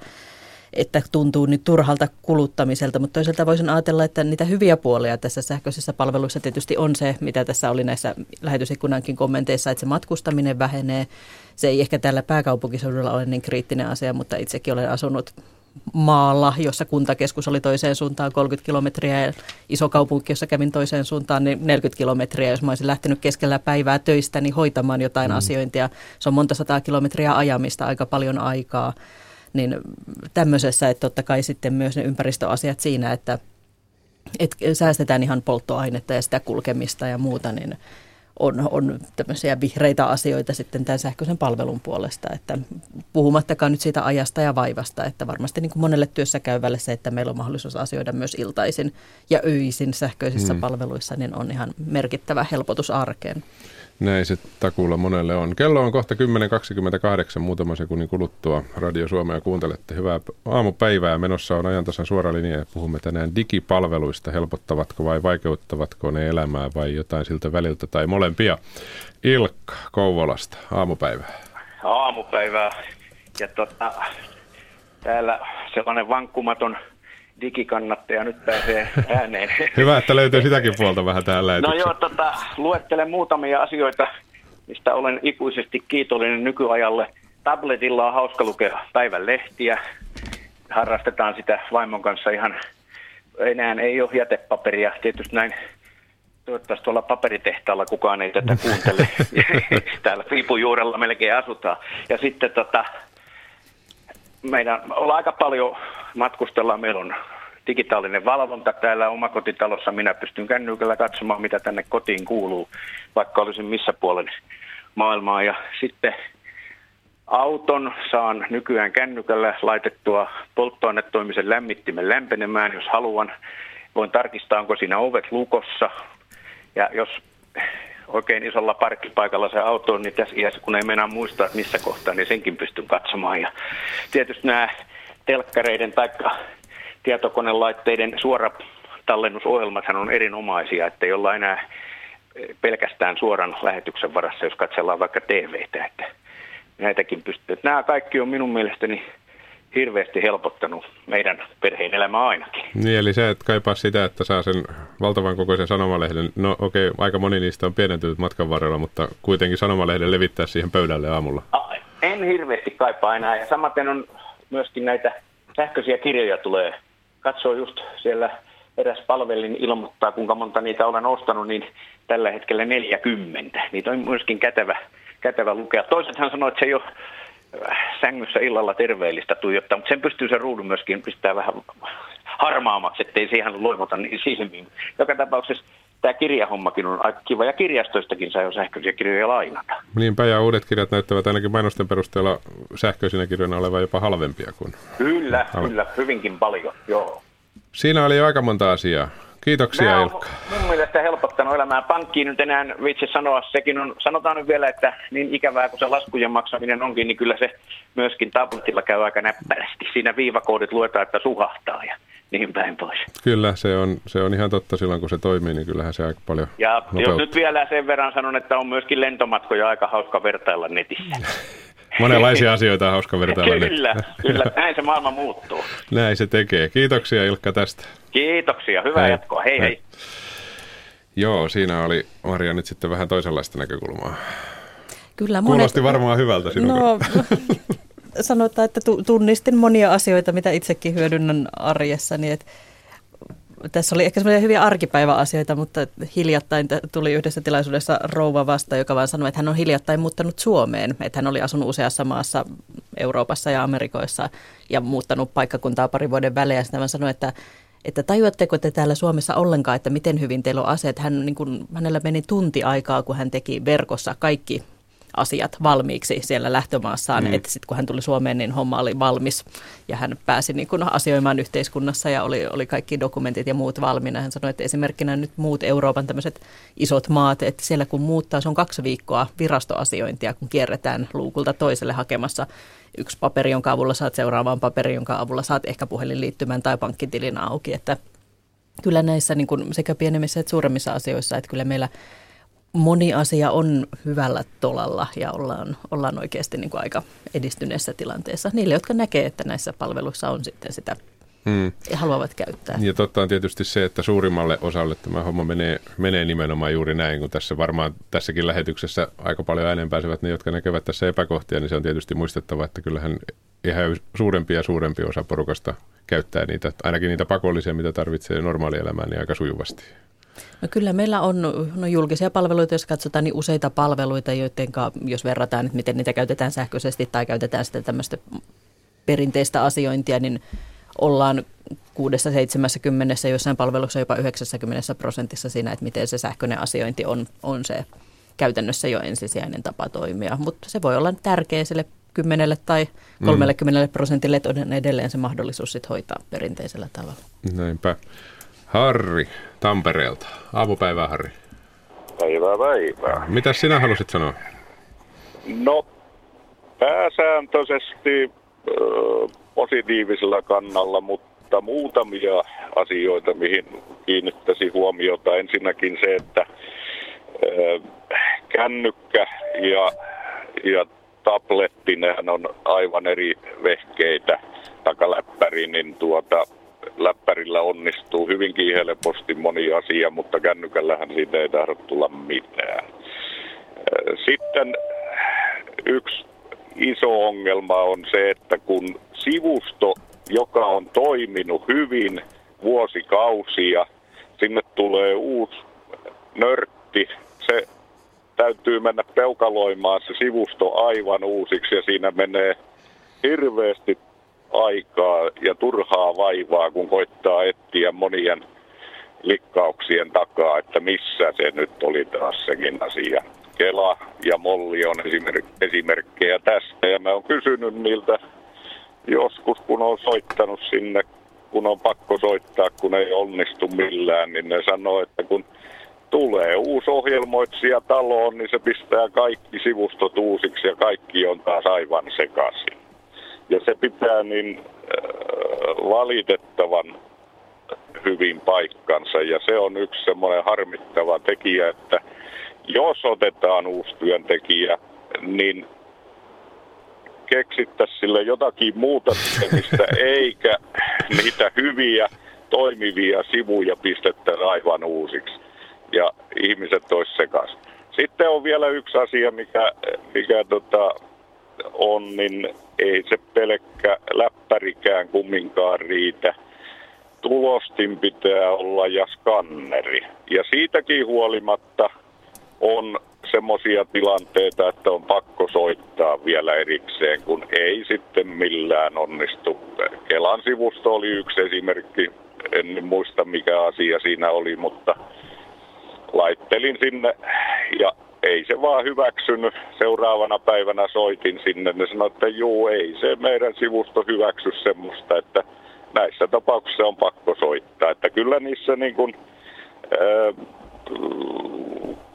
että tuntuu nyt turhalta kuluttamiselta, mutta toisaalta voisin ajatella, että niitä hyviä puolia tässä sähköisessä palveluissa tietysti on se, mitä tässä oli näissä lähetysikkunankin kommenteissa, että se matkustaminen vähenee. Se ei ehkä tällä pääkaupunkiseudulla ole niin kriittinen asia, mutta itsekin olen asunut maalla, jossa kuntakeskus oli toiseen suuntaan 30 kilometriä ja iso kaupunki, jossa kävin toiseen suuntaan, niin 40 kilometriä. Jos mä olisin lähtenyt keskellä päivää töistä, niin hoitamaan jotain mm. asiointia. Se on monta sataa kilometriä ajamista, aika paljon aikaa. Niin tämmöisessä, että totta kai sitten myös ne ympäristöasiat siinä, että, että säästetään ihan polttoainetta ja sitä kulkemista ja muuta, niin on, on tämmöisiä vihreitä asioita sitten tämän sähköisen palvelun puolesta, että puhumattakaan nyt siitä ajasta ja vaivasta, että varmasti niin kuin monelle työssä käyvälle se, että meillä on mahdollisuus asioida myös iltaisin ja öisin sähköisissä hmm. palveluissa, niin on ihan merkittävä helpotus arkeen. Näin se takuulla monelle on. Kello on kohta 10.28 muutama sekunnin kuluttua. Radio Suomea kuuntelette. Hyvää aamupäivää. Menossa on ajantasan suora linja ja puhumme tänään digipalveluista. Helpottavatko vai vaikeuttavatko ne elämää vai jotain siltä väliltä tai molempia. Ilkka Kouvolasta, aamupäivää. Aamupäivää. Ja tota, täällä sellainen vankkumaton digikannattaja nyt pääsee ääneen. Hyvä, että löytyy sitäkin puolta vähän täällä. No joo, tota, luettelen muutamia asioita, mistä olen ikuisesti kiitollinen nykyajalle. Tabletilla on hauska lukea päivän lehtiä. Harrastetaan sitä vaimon kanssa ihan, enää ei ole jätepaperia. Tietysti näin toivottavasti tuolla paperitehtaalla kukaan ei tätä kuuntele. Täällä Fiipujuurella melkein asutaan. Ja sitten tota, meidän ollaan aika paljon matkustellaan. Meillä on digitaalinen valvonta täällä omakotitalossa. Minä pystyn kännykällä katsomaan, mitä tänne kotiin kuuluu, vaikka olisin missä puolen maailmaa. Ja sitten auton saan nykyään kännykällä laitettua polttoainetoimisen lämmittimen lämpenemään, jos haluan. Voin tarkistaa, onko siinä ovet lukossa. Ja jos oikein isolla parkkipaikalla se auto on, niin tässä iässä, kun ei mennä muistaa, että missä kohtaa, niin senkin pystyn katsomaan. Ja tietysti nämä telkkareiden tai tietokonelaitteiden suora tallennusohjelmathan on erinomaisia, että ei olla enää pelkästään suoran lähetyksen varassa, jos katsellaan vaikka TVtä, että näitäkin pystyy. Nämä kaikki on minun mielestäni hirveästi helpottanut meidän perheen elämää ainakin. Niin, eli se, että kaipaa sitä, että saa sen valtavan kokoisen sanomalehden. No okei, okay, aika moni niistä on pienentynyt matkan varrella, mutta kuitenkin sanomalehden levittää siihen pöydälle aamulla. En hirveästi kaipaa enää. Ja samaten on myöskin näitä sähköisiä kirjoja tulee. Katsoo just siellä eräs palvelin ilmoittaa, kuinka monta niitä olen ostanut, niin tällä hetkellä 40. Niitä on myöskin kätevä, kätevä lukea. Toisethan sanoo, että se ei ole sängyssä illalla terveellistä tuijottaa, mutta sen pystyy se ruudun myöskin pistää vähän harmaamaksi, ettei siihen loimota niin silmiin. Joka tapauksessa tämä kirjahommakin on aika kiva, ja kirjastoistakin saa jo sähköisiä kirjoja lainata. Niinpä, ja uudet kirjat näyttävät ainakin mainosten perusteella sähköisinä kirjoina olevan jopa halvempia kuin... Kyllä, Hal- kyllä, hyvinkin paljon, joo. Siinä oli jo aika monta asiaa. Kiitoksia Nämä Ilkka. mun mielestä helpottanut elämää. Pankkiin nyt enää vitsi sanoa, sekin on, sanotaan nyt vielä, että niin ikävää kuin se laskujen maksaminen onkin, niin kyllä se myöskin tabletilla käy aika näppärästi. Siinä viivakoodit luetaan, että suhahtaa ja niin päin pois. Kyllä, se on, se on ihan totta silloin, kun se toimii, niin kyllähän se aika paljon Ja nopeuttaa. jos nyt vielä sen verran sanon, että on myöskin lentomatkoja aika hauska vertailla netissä. Monenlaisia asioita on hauska vertailla. kyllä, kyllä, näin se maailma muuttuu. Näin se tekee. Kiitoksia Ilkka tästä. Kiitoksia, hyvää hei. jatkoa. Hei hei. hei. Joo, siinä oli Maria nyt sitten vähän toisenlaista näkökulmaa. Kyllä, monet... Kuulosti varmaan hyvältä sinun. No, sanotaan, että tunnistin monia asioita, mitä itsekin hyödynnän arjessa, niin että tässä oli ehkä semmoisia hyviä arkipäiväasioita, mutta hiljattain tuli yhdessä tilaisuudessa rouva vasta, joka vaan sanoi, että hän on hiljattain muuttanut Suomeen. Että hän oli asunut useassa maassa Euroopassa ja Amerikoissa ja muuttanut paikkakuntaa pari vuoden välein. Sitten hän sanoi, että että tajuatteko te täällä Suomessa ollenkaan, että miten hyvin teillä on aseet. Hän, niin kuin, hänellä meni tunti aikaa, kun hän teki verkossa kaikki asiat valmiiksi siellä lähtömaassaan. Mm. Että sitten kun hän tuli Suomeen, niin homma oli valmis ja hän pääsi niin kuin asioimaan yhteiskunnassa ja oli, oli kaikki dokumentit ja muut valmiina. Hän sanoi, että esimerkkinä nyt muut Euroopan tämmöiset isot maat, että siellä kun muuttaa, se on kaksi viikkoa virastoasiointia, kun kierretään luukulta toiselle hakemassa yksi paperi, jonka avulla saat seuraavaan paperi, jonka avulla saat ehkä puhelinliittymän tai pankkitilin auki. Että kyllä näissä niin kuin sekä pienemmissä että suuremmissa asioissa, että kyllä meillä moni asia on hyvällä tolalla ja ollaan, ollaan oikeasti niin kuin aika edistyneessä tilanteessa. Niille, jotka näkee, että näissä palveluissa on sitten sitä hmm. ja haluavat käyttää. Ja totta on tietysti se, että suurimmalle osalle tämä homma menee, menee nimenomaan juuri näin, kun tässä varmaan tässäkin lähetyksessä aika paljon ääneen pääsevät ne, jotka näkevät tässä epäkohtia, niin se on tietysti muistettava, että kyllähän ihan suurempi ja suurempi osa porukasta käyttää niitä, ainakin niitä pakollisia, mitä tarvitsee normaalielämään, niin aika sujuvasti. No kyllä meillä on no julkisia palveluita, jos katsotaan, niin useita palveluita, joiden jos verrataan, että miten niitä käytetään sähköisesti tai käytetään sitten tämmöistä perinteistä asiointia, niin ollaan 6-70, jossain palvelussa jopa 90 prosentissa siinä, että miten se sähköinen asiointi on, on se käytännössä jo ensisijainen tapa toimia. Mutta se voi olla tärkeä sille 10 tai 30 mm. prosentille, että on edelleen se mahdollisuus sit hoitaa perinteisellä tavalla. Näinpä. Harri Tampereelta. Aamupäivää, Harri. Päivää, päivää. Mitä sinä halusit sanoa? No, pääsääntöisesti ö, positiivisella kannalla, mutta muutamia asioita, mihin kiinnittäisi huomiota. Ensinnäkin se, että ö, kännykkä ja, ja tabletti, nehän on aivan eri vehkeitä takaläppäri, niin tuota, läppärillä onnistuu hyvinkin helposti moni asia, mutta kännykällähän siitä ei tahdo tulla mitään. Sitten yksi iso ongelma on se, että kun sivusto, joka on toiminut hyvin vuosikausia, sinne tulee uusi nörtti, se täytyy mennä peukaloimaan se sivusto aivan uusiksi ja siinä menee hirveästi aikaa ja turhaa vaivaa, kun koittaa etsiä monien likkauksien takaa, että missä se nyt oli taas sekin asia. Kela ja Molli on esimerk- esimerkkejä tästä ja mä oon kysynyt niiltä joskus, kun on soittanut sinne, kun on pakko soittaa, kun ei onnistu millään, niin ne sanoo, että kun tulee uusi ohjelmoitsija taloon, niin se pistää kaikki sivustot uusiksi ja kaikki on taas aivan sekaisin. Ja se pitää niin äh, valitettavan hyvin paikkansa ja se on yksi semmoinen harmittava tekijä, että jos otetaan uusi työntekijä, niin keksittäisiin sille jotakin muuta tekemistä, eikä niitä hyviä toimivia sivuja pistettäisiin aivan uusiksi ja ihmiset olisi sekas. Sitten on vielä yksi asia, mikä, mikä tota, on, niin ei se pelkkä läppärikään kumminkaan riitä. Tulostin pitää olla ja skanneri. Ja siitäkin huolimatta on semmoisia tilanteita, että on pakko soittaa vielä erikseen, kun ei sitten millään onnistu. Kelan sivusto oli yksi esimerkki, en muista mikä asia siinä oli, mutta laittelin sinne ja ei se vaan hyväksynyt. Seuraavana päivänä soitin sinne, ne sanoi, että juu, ei se meidän sivusto hyväksy semmoista, että näissä tapauksissa on pakko soittaa. Että kyllä niissä niin kuin, ää,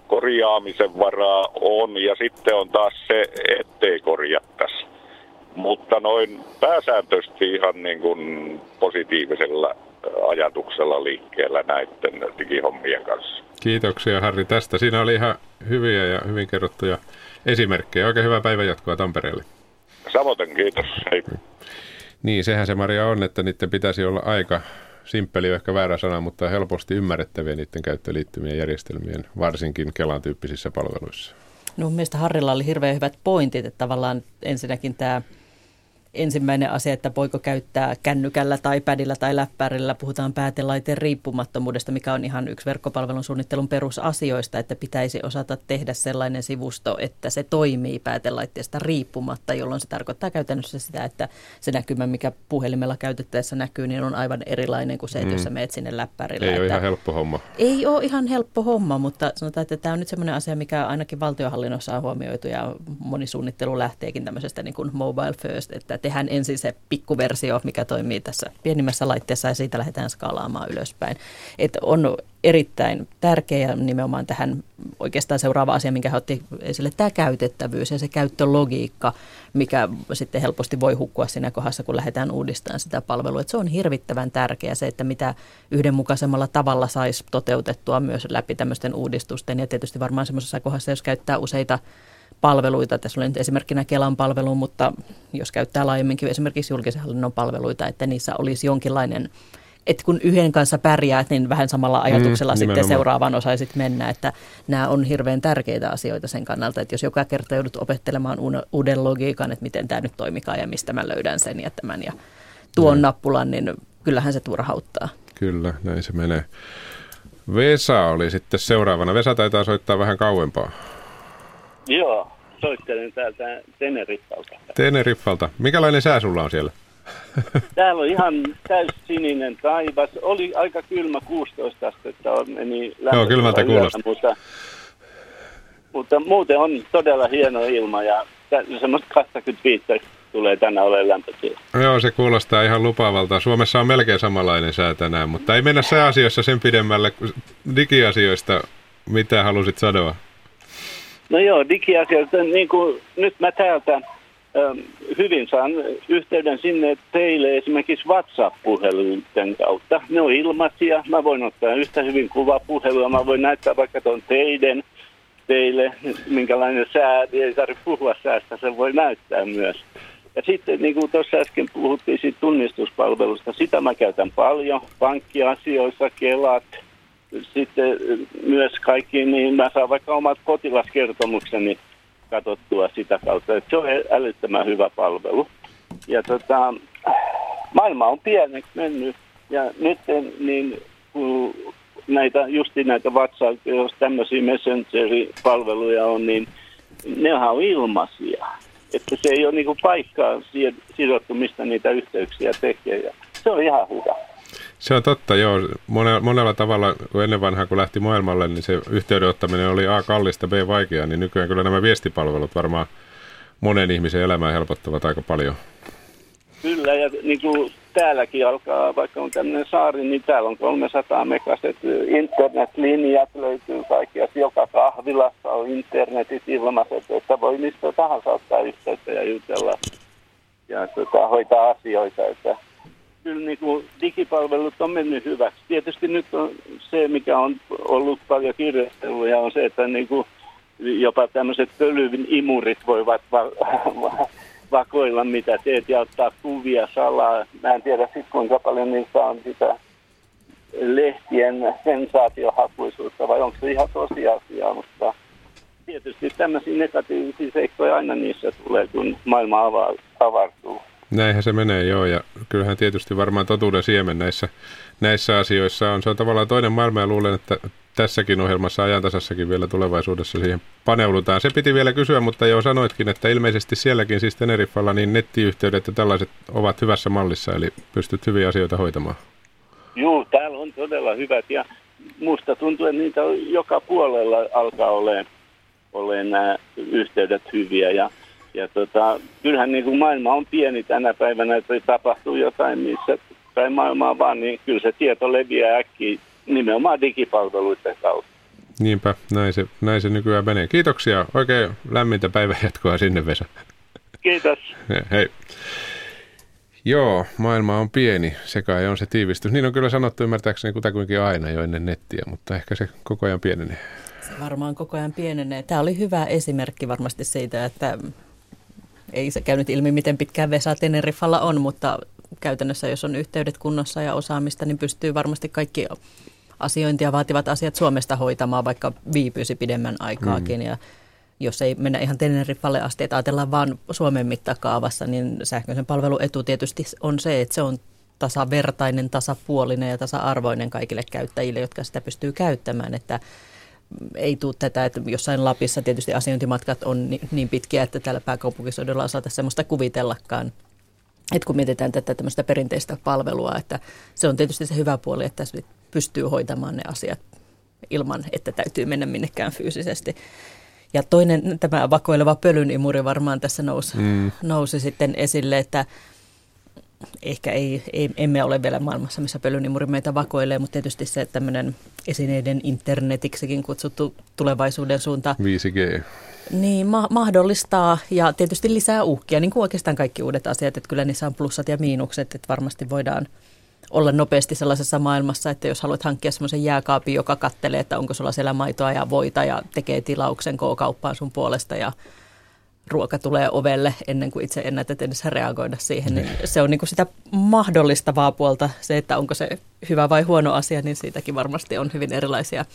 korjaamisen varaa on ja sitten on taas se, ettei korjattaisi. Mutta noin pääsääntöisesti ihan niin kuin positiivisella ajatuksella liikkeellä näiden digihommien kanssa. Kiitoksia Harri tästä. Siinä oli ihan hyviä ja hyvin kerrottuja esimerkkejä. Oikein hyvää päivän jatkoa Tampereelle. Samoin, kiitos. Hei. Niin, sehän se Maria on, että niiden pitäisi olla aika simppeli, ehkä väärä sana, mutta helposti ymmärrettäviä niiden käyttöliittymien järjestelmien, varsinkin Kelan tyyppisissä palveluissa. No mielestäni Harrilla oli hirveän hyvät pointit, että tavallaan ensinnäkin tämä ensimmäinen asia, että voiko käyttää kännykällä tai pädillä tai läppärillä. Puhutaan päätelaiteen riippumattomuudesta, mikä on ihan yksi verkkopalvelun suunnittelun perusasioista, että pitäisi osata tehdä sellainen sivusto, että se toimii päätelaitteesta riippumatta, jolloin se tarkoittaa käytännössä sitä, että se näkymä, mikä puhelimella käytettäessä näkyy, niin on aivan erilainen kuin se, että mm. jos sä meet sinne läppärillä. Ei että ole ihan helppo homma. Ei ole ihan helppo homma, mutta sanotaan, että tämä on nyt sellainen asia, mikä ainakin valtiohallinnossa on huomioitu ja moni suunnittelu lähteekin tämmöisestä niin kuin mobile first, että tehdään ensin se pikkuversio, mikä toimii tässä pienimmässä laitteessa ja siitä lähdetään skaalaamaan ylöspäin. Että on erittäin tärkeä nimenomaan tähän oikeastaan seuraava asia, minkä hän otti esille, tämä käytettävyys ja se käyttölogiikka, mikä sitten helposti voi hukkua siinä kohdassa, kun lähdetään uudistamaan sitä palvelua. Että se on hirvittävän tärkeä se, että mitä yhdenmukaisemmalla tavalla saisi toteutettua myös läpi tämmöisten uudistusten ja tietysti varmaan semmoisessa kohdassa, jos käyttää useita palveluita. Tässä oli nyt esimerkkinä Kelan palvelu, mutta jos käyttää laajemminkin esimerkiksi julkisen hallinnon palveluita, että niissä olisi jonkinlainen että kun yhden kanssa pärjäät, niin vähän samalla mm, ajatuksella mm, sitten seuraavaan osaisit mennä, että nämä on hirveän tärkeitä asioita sen kannalta, että jos joka kerta joudut opettelemaan uuden logiikan, että miten tämä nyt toimikaan ja mistä mä löydän sen ja tämän ja tuon mm. nappulan, niin kyllähän se turhauttaa. Kyllä, näin se menee. Vesa oli sitten seuraavana. Vesa taitaa soittaa vähän kauempaa. Joo, soittelen täältä Teneriffalta. Teneriffalta. Mikälainen sää sulla on siellä? Täällä on ihan täys sininen taivas. Oli aika kylmä 16 astetta, meni Joo, kylmältä kuulosti. Mutta Mutta muuten on todella hieno ilma ja semmoista 25 tulee tänä olemaan lämpötila. Joo, se kuulostaa ihan lupaavalta. Suomessa on melkein samanlainen sää tänään, mutta ei mennä sääasioissa sen pidemmälle kuin digiasioista. Mitä halusit sanoa? No joo, digiasioista, niin kuin nyt mä täältä ähm, hyvin saan yhteyden sinne teille esimerkiksi WhatsApp-puheluiden kautta. Ne on ilmaisia, mä voin ottaa yhtä hyvin kuvapuhelua, mä voin näyttää vaikka tuon teidän teille, minkälainen sää, ei tarvitse puhua säästä, se voi näyttää myös. Ja sitten niin kuin tuossa äsken puhuttiin siitä tunnistuspalvelusta, sitä mä käytän paljon, pankkiasioissa, kelat, sitten myös kaikki, niin mä saan vaikka omat potilaskertomukseni katsottua sitä kautta, että se on älyttömän hyvä palvelu. Ja tota, maailma on pieneksi mennyt ja nyt niin kun näitä, justi näitä WhatsApp, jos tämmöisiä Messenger-palveluja on, niin ne on ilmaisia. Että se ei ole niin paikkaa sidottu, mistä niitä yhteyksiä tekee. Ja se on ihan hyvä. Se on totta, joo. Monella, monella tavalla, kun ennen vanhaa kun lähti maailmalle, niin se yhteyden ottaminen oli A kallista, B vaikeaa, niin nykyään kyllä nämä viestipalvelut varmaan monen ihmisen elämää helpottavat aika paljon. Kyllä, ja niin kuin täälläkin alkaa, vaikka on tämmöinen saari, niin täällä on 300 megaset internetlinjat löytyy kaikkiasta. Joka kahvilassa on internetit ilmaiset, että voi mistä tahansa ottaa yhteyttä ja jutella ja tota, hoitaa asioita. Että kyllä niin kuin digipalvelut on mennyt hyväksi. Tietysti nyt on se, mikä on ollut paljon kirjasteluja, on se, että niin kuin jopa tämmöiset pölyvin imurit voivat va- va- vakoilla, mitä teet ja ottaa kuvia salaa. Mä en tiedä sitten kuinka paljon niistä on sitä lehtien sensaatiohakuisuutta vai onko se ihan tosiasia, mutta tietysti tämmöisiä negatiivisia seikkoja aina niissä tulee, kun maailma ava- avartuu. Näinhän se menee, joo, ja kyllähän tietysti varmaan totuuden siemen näissä, näissä asioissa on. Se on tavallaan toinen maailma, ja luulen, että tässäkin ohjelmassa ajantasassakin vielä tulevaisuudessa siihen paneudutaan. Se piti vielä kysyä, mutta jo sanoitkin, että ilmeisesti sielläkin siis Teneriffalla niin nettiyhteydet ja tällaiset ovat hyvässä mallissa, eli pystyt hyviä asioita hoitamaan. Joo, täällä on todella hyvät ja musta tuntuu, että niitä joka puolella alkaa olemaan, olemaan nämä yhteydet hyviä ja ja tota, kyllähän niin kuin maailma on pieni tänä päivänä, että tapahtuu jotain missä päin maailmaa vaan, niin kyllä se tieto leviää äkkiä nimenomaan digipalveluiden kautta. Niinpä, näin se, näin se nykyään menee. Kiitoksia, oikein lämmintä päivänjatkoa sinne Vesa. Kiitos. Hei. Joo, maailma on pieni, se kai on se tiivistys. Niin on kyllä sanottu ymmärtääkseni kutakuinkin aina jo ennen nettiä, mutta ehkä se koko ajan pienenee. Se varmaan koko ajan pienenee. Tämä oli hyvä esimerkki varmasti siitä, että ei se käynyt ilmi, miten pitkään Vesa Teneriffalla on, mutta käytännössä jos on yhteydet kunnossa ja osaamista, niin pystyy varmasti kaikki asiointia vaativat asiat Suomesta hoitamaan, vaikka viipyisi pidemmän aikaakin. Mm. Ja jos ei mennä ihan Teneriffalle asti, että ajatellaan vain Suomen mittakaavassa, niin sähköisen palvelun etu tietysti on se, että se on tasavertainen, tasapuolinen ja tasa-arvoinen kaikille käyttäjille, jotka sitä pystyy käyttämään. Että ei tule tätä, että jossain Lapissa tietysti asiointimatkat on niin pitkiä, että täällä pääkaupunkiseudulla osata semmoista kuvitellakaan. Että kun mietitään tätä tämmöistä perinteistä palvelua, että se on tietysti se hyvä puoli, että pystyy hoitamaan ne asiat ilman, että täytyy mennä minnekään fyysisesti. Ja toinen, tämä vakoileva pölynimuri varmaan tässä nousi, mm. nousi sitten esille, että ehkä ei, ei, emme ole vielä maailmassa, missä pölynimuri meitä vakoilee, mutta tietysti se tämmöinen esineiden internetiksikin kutsuttu tulevaisuuden suunta. 5G. Niin, ma- mahdollistaa ja tietysti lisää uhkia, niin kuin oikeastaan kaikki uudet asiat, että kyllä niissä on plussat ja miinukset, että varmasti voidaan olla nopeasti sellaisessa maailmassa, että jos haluat hankkia semmoisen jääkaapin, joka kattelee, että onko sulla siellä maitoa ja voita ja tekee tilauksen K-kauppaan sun puolesta ja ruoka tulee ovelle ennen kuin itse ennätät edes reagoida siihen. Niin se on niin kuin sitä mahdollistavaa puolta. Se, että onko se hyvä vai huono asia, niin siitäkin varmasti on hyvin erilaisia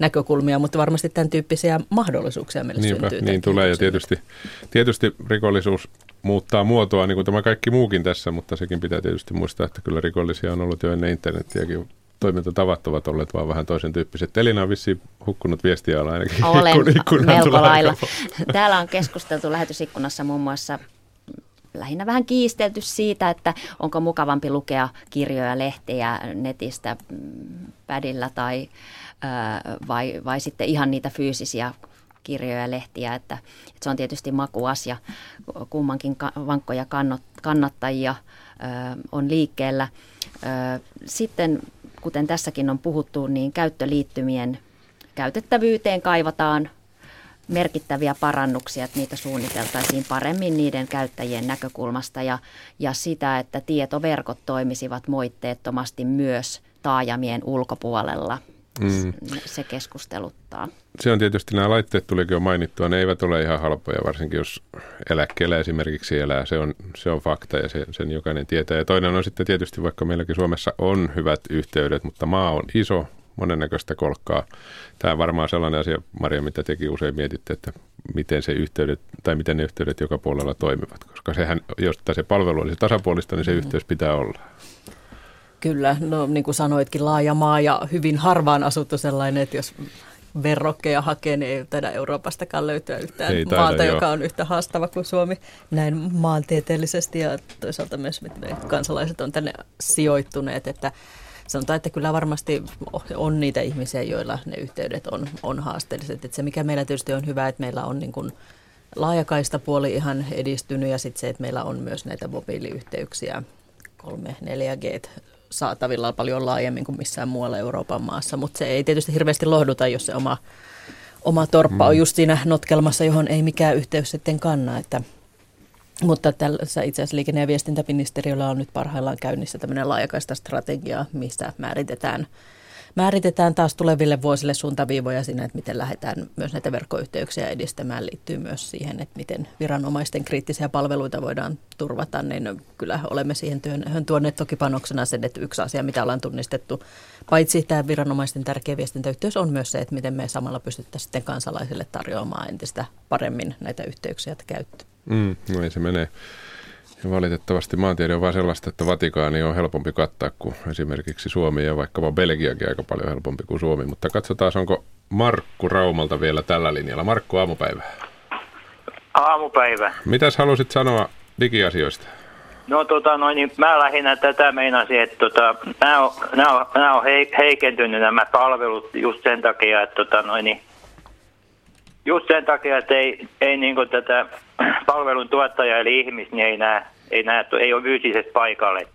näkökulmia, mutta varmasti tämän tyyppisiä mahdollisuuksia meille Niinpä, syntyy. Niin tulee ja tietysti, tietysti rikollisuus muuttaa muotoa niin kuin tämä kaikki muukin tässä, mutta sekin pitää tietysti muistaa, että kyllä rikollisia on ollut jo ennen internettiäkin toimintatavat ovat olleet vaan vähän toisen tyyppiset. Elina on vissiin hukkunut viestiä alla ainakin. Olen melko lailla. Täällä on keskusteltu lähetysikkunassa muun muassa lähinnä vähän kiistelty siitä, että onko mukavampi lukea kirjoja, lehtejä netistä mm, pädillä tai vai, vai sitten ihan niitä fyysisiä kirjoja ja lehtiä, että, että se on tietysti makuasia. Kummankin vankkoja kannattajia on liikkeellä. Sitten, kuten tässäkin on puhuttu, niin käyttöliittymien käytettävyyteen kaivataan merkittäviä parannuksia, että niitä suunniteltaisiin paremmin niiden käyttäjien näkökulmasta ja, ja sitä, että tietoverkot toimisivat moitteettomasti myös taajamien ulkopuolella. Mm. Se keskusteluttaa. Se on tietysti, nämä laitteet tulikin jo mainittua, ne eivät ole ihan halpoja, varsinkin jos eläkkeellä esimerkiksi elää. Se on, se on fakta ja se, sen jokainen tietää. Ja toinen on sitten tietysti, vaikka meilläkin Suomessa on hyvät yhteydet, mutta maa on iso, monennäköistä kolkkaa. Tämä on varmaan sellainen asia, Maria, mitä tekin usein mietitte, että miten, se yhteydet, tai miten ne yhteydet joka puolella toimivat. Koska sehän, jos se palvelu olisi tasapuolista, niin se mm. yhteys pitää olla. Kyllä, no niin kuin sanoitkin, laaja maa ja hyvin harvaan asuttu sellainen, että jos verrokkeja hakee, niin ei taida Euroopastakaan löytyä yhtään ei taida, maata, joo. joka on yhtä haastava kuin Suomi näin maantieteellisesti ja toisaalta myös miten kansalaiset on tänne sijoittuneet, että sanotaan, että kyllä varmasti on niitä ihmisiä, joilla ne yhteydet on, on haasteelliset. Että se mikä meillä tietysti on hyvä, että meillä on niin kuin laajakaista puoli ihan edistynyt ja sitten se, että meillä on myös näitä mobiiliyhteyksiä 3-4G saatavilla paljon laajemmin kuin missään muualla Euroopan maassa, mutta se ei tietysti hirveästi lohduta, jos se oma, oma torppa on mm. just siinä notkelmassa, johon ei mikään yhteys sitten kanna, että mutta tässä itse asiassa liikenne- ja viestintäministeriöllä on nyt parhaillaan käynnissä tämmöinen laajakaista strategia, mistä määritetään, määritetään taas tuleville vuosille suuntaviivoja siinä, että miten lähdetään myös näitä verkkoyhteyksiä edistämään. Liittyy myös siihen, että miten viranomaisten kriittisiä palveluita voidaan turvata, niin kyllä olemme siihen työhön tuoneet toki panoksena sen, että yksi asia, mitä ollaan tunnistettu, paitsi tämä viranomaisten tärkeä viestintäyhteys on myös se, että miten me samalla pystyttäisiin sitten kansalaisille tarjoamaan entistä paremmin näitä yhteyksiä käyttöön. Mm, no ei se menee. Ja valitettavasti maantiede on vain sellaista, että Vatikaani on helpompi kattaa kuin esimerkiksi Suomi ja vaikka Belgiakin aika paljon helpompi kuin Suomi. Mutta katsotaan, onko Markku Raumalta vielä tällä linjalla. Markku, aamupäivää. Aamupäivä. Mitäs halusit sanoa digiasioista? No tota, noin, niin mä lähinnä tätä meinasin, että tota, nämä on, nämä on, nämä on heikentynyt nämä palvelut just sen takia, että tota, noin, niin, just sen takia, että ei, ei niin tätä palvelun tuottaja eli ihmis, niin ei, näe, ei, näe, ei ole fyysisesti paikalle.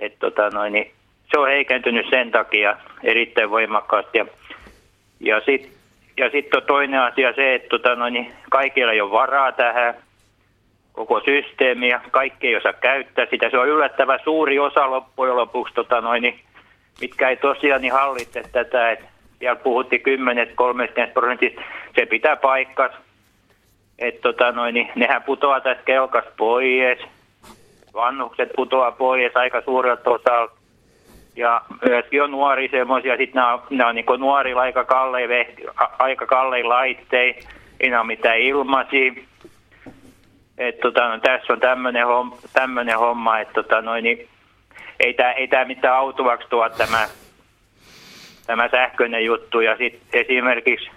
Et, tota, noin, niin se on heikentynyt sen takia erittäin voimakkaasti. Ja, ja sitten ja sit on toinen asia se, että tota, noin, niin kaikilla ei ole varaa tähän koko systeemiä, kaikki ei osaa käyttää sitä. Se on yllättävän suuri osa loppujen lopuksi, tota, noin, niin, mitkä ei tosiaan niin hallitse tätä. Et siellä puhuttiin 10-30 prosentista, se pitää paikkas. Että tota noin, niin nehän putoaa tästä kelkasta pois. Vannukset putoaa pois aika suurelta osalta. Ja myöskin on nuori semmoisia, sitten nämä on, nämä on niin nuorilla aika kallein, aika kallein laittein, ei ole mitään ilmaisia. Et tota, no, tässä on tämmöinen homma, tämmönen homma että tota, noin, niin, ei tämä ei tää mitään autuvaksi tuo tämä, tämä sähköinen juttu. Ja sitten esimerkiksi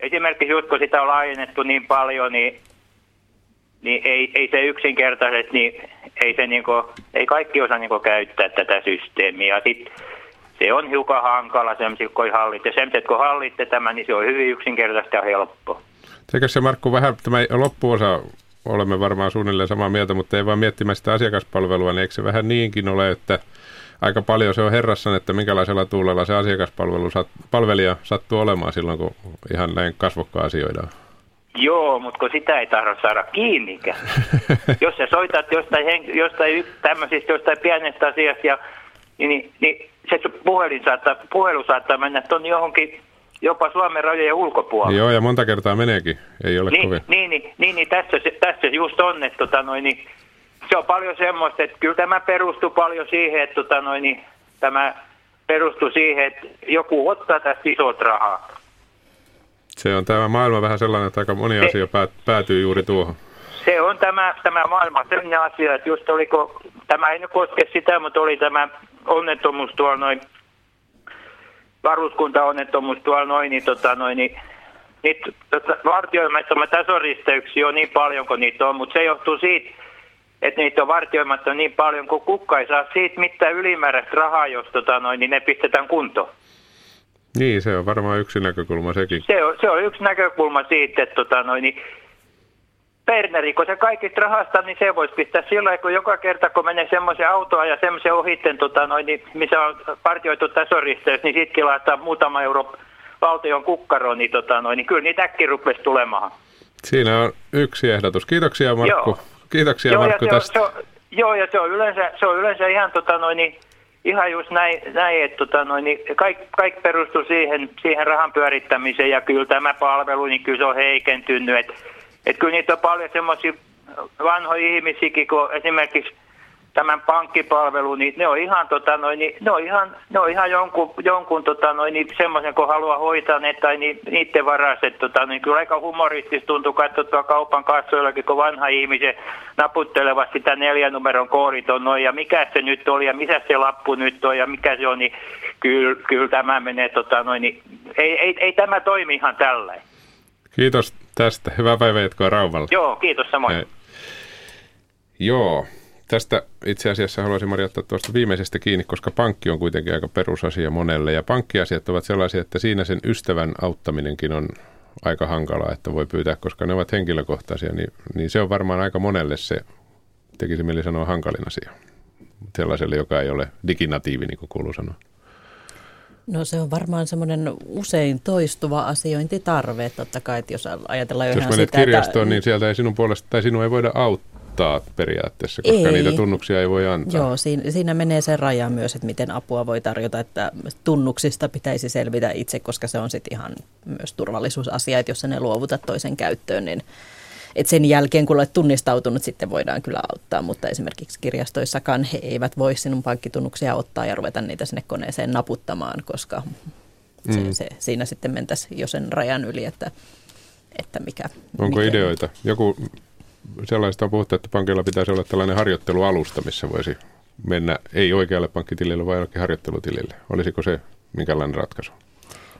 esimerkiksi just kun sitä on laajennettu niin paljon, niin, niin ei, ei se yksinkertaisesti, niin ei, se niinku, ei kaikki osaa niinku käyttää tätä systeemiä. Sit se on hiukan hankala semmoisia, kun hallitte. Semmoiset, kun hallitte tämän, niin se on hyvin yksinkertaista ja helppo. Teikö se Markku vähän, tämä loppuosa olemme varmaan suunnilleen samaa mieltä, mutta ei vaan miettimään sitä asiakaspalvelua, niin eikö se vähän niinkin ole, että aika paljon se on herrassan, että minkälaisella tuulella se asiakaspalvelu sat, palvelija sattuu olemaan silloin, kun ihan näin kasvokkaan asioidaan. Joo, mutta kun sitä ei tahdo saada kiinni. Jos sä soitat jostain, jostain tämmöisistä, jostain pienestä asiasta, ja, niin, niin, niin se puhelin saattaa, puhelu saattaa mennä tuonne johonkin jopa Suomen rajojen ulkopuolelle. Joo, ja monta kertaa meneekin. Ei ole niin, kovin. Niin, niin, niin, niin tässä, tässä just on, että tota, noin, niin, se on paljon semmoista, että kyllä tämä perustuu paljon siihen, että tota noin, niin, tämä perustuu siihen, että joku ottaa tästä isot rahaa. Se on tämä maailma vähän sellainen, että aika moni se, asia päät, päätyy juuri tuohon. Se on tämä, tämä maailma sellainen asia, että just oliko, tämä ei nyt koske sitä, mutta oli tämä onnettomuus tuolla noin, varuskuntaonnettomuus tuolla noin, niin, tota noin, niin niitä tota, vartioimattomia tasoristeyksiä on niin paljon kuin niitä on, mutta se johtuu siitä, että niitä on vartioimatta niin paljon, kun kukka ei saa siitä mitään ylimääräistä rahaa, jos tota noin, niin ne pistetään kuntoon. Niin, se on varmaan yksi näkökulma sekin. Se on, se on yksi näkökulma siitä, että tota, noin, niin Berneri, kun se kaikista rahasta, niin se voisi pistää silloin, kun joka kerta, kun menee semmoisen autoa ja semmoisen ohitten, tota, noin, niin, missä on partioitu tasoristeys, niin sitkin laittaa muutama euro valtion kukkaroon, niin, tota, noin, niin kyllä niitä äkki rupesi tulemaan. Siinä on yksi ehdotus. Kiitoksia Markku. Joo. Kiitoksia joo, Markku tästä. on- Se, on- joo, ja se on yleensä, se on yleensä ihan, tota, noin, ihan just näin, näin että tota, noin, kaikki, kaikki perustuu siihen, siihen rahan pyörittämiseen, ja kyllä tämä palvelu, niin kyllä se on heikentynyt. Että et kyllä niitä on paljon semmoisia vanhoja ihmisiäkin, kun esimerkiksi tämän pankkipalvelu, niin ne on ihan, tota, noin, niin, ne on ihan, ne on ihan jonkun, jonkun tota, noin, niin semmoisen, kun haluaa hoitaa ne tai ni, niiden varassa. että Tota, niin kyllä aika humoristista tuntuu katsoa kaupan kassoillakin, kun vanha ihmisen naputtelevat sitä neljän numeron koodit on noin, ja mikä se nyt oli, ja missä se lappu nyt on, ja mikä se on, niin kyllä, kyllä tämä menee, tota, noin, niin, ei, ei, ei, tämä toimi ihan tällä. Kiitos tästä. Hyvää päivänjatkoa Raumalla. Joo, kiitos samoin. Hei. Joo, tästä itse asiassa haluaisin Mari ottaa tuosta viimeisestä kiinni, koska pankki on kuitenkin aika perusasia monelle. Ja pankkiasiat ovat sellaisia, että siinä sen ystävän auttaminenkin on aika hankalaa, että voi pyytää, koska ne ovat henkilökohtaisia. Niin, niin se on varmaan aika monelle se, tekisi mieli sanoa hankalin asia. Sellaiselle, joka ei ole diginatiivi, niin kuin kuuluu sanoa. No se on varmaan semmoinen usein toistuva asiointitarve, totta kai, että jos ajatellaan jo Jos menet sitä, kirjastoon, että, niin sieltä ei sinun puolesta, tai sinua ei voida auttaa periaatteessa, koska Ei. niitä tunnuksia ei voi antaa. Joo, siinä, siinä menee se raja myös, että miten apua voi tarjota, että tunnuksista pitäisi selvitä itse, koska se on sitten ihan myös turvallisuusasia, että jos ne luovutat toisen käyttöön, niin et sen jälkeen, kun olet tunnistautunut, sitten voidaan kyllä auttaa, mutta esimerkiksi kirjastoissakaan he eivät voi sinun pankkitunnuksia ottaa ja ruveta niitä sinne koneeseen naputtamaan, koska se, Mm. se, siinä sitten mentäisiin jo sen rajan yli, että, että mikä... Onko miten- ideoita? Joku sellaista puhuttu, että pankilla pitäisi olla tällainen harjoittelualusta, missä voisi mennä ei oikealle pankkitilille, vaan jollekin harjoittelutilille. Olisiko se minkälainen ratkaisu?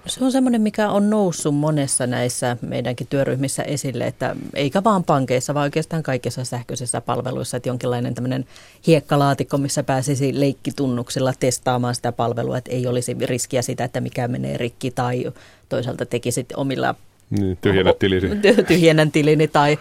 Se on semmoinen, mikä on noussut monessa näissä meidänkin työryhmissä esille, että eikä vaan pankeissa, vaan oikeastaan kaikissa sähköisissä palveluissa, että jonkinlainen tämmöinen hiekkalaatikko, missä pääsisi leikkitunnuksilla testaamaan sitä palvelua, että ei olisi riskiä sitä, että mikä menee rikki tai toisaalta tekisit omilla Niin, tyhjennä tilisi. ty- tyhjennän tilini tai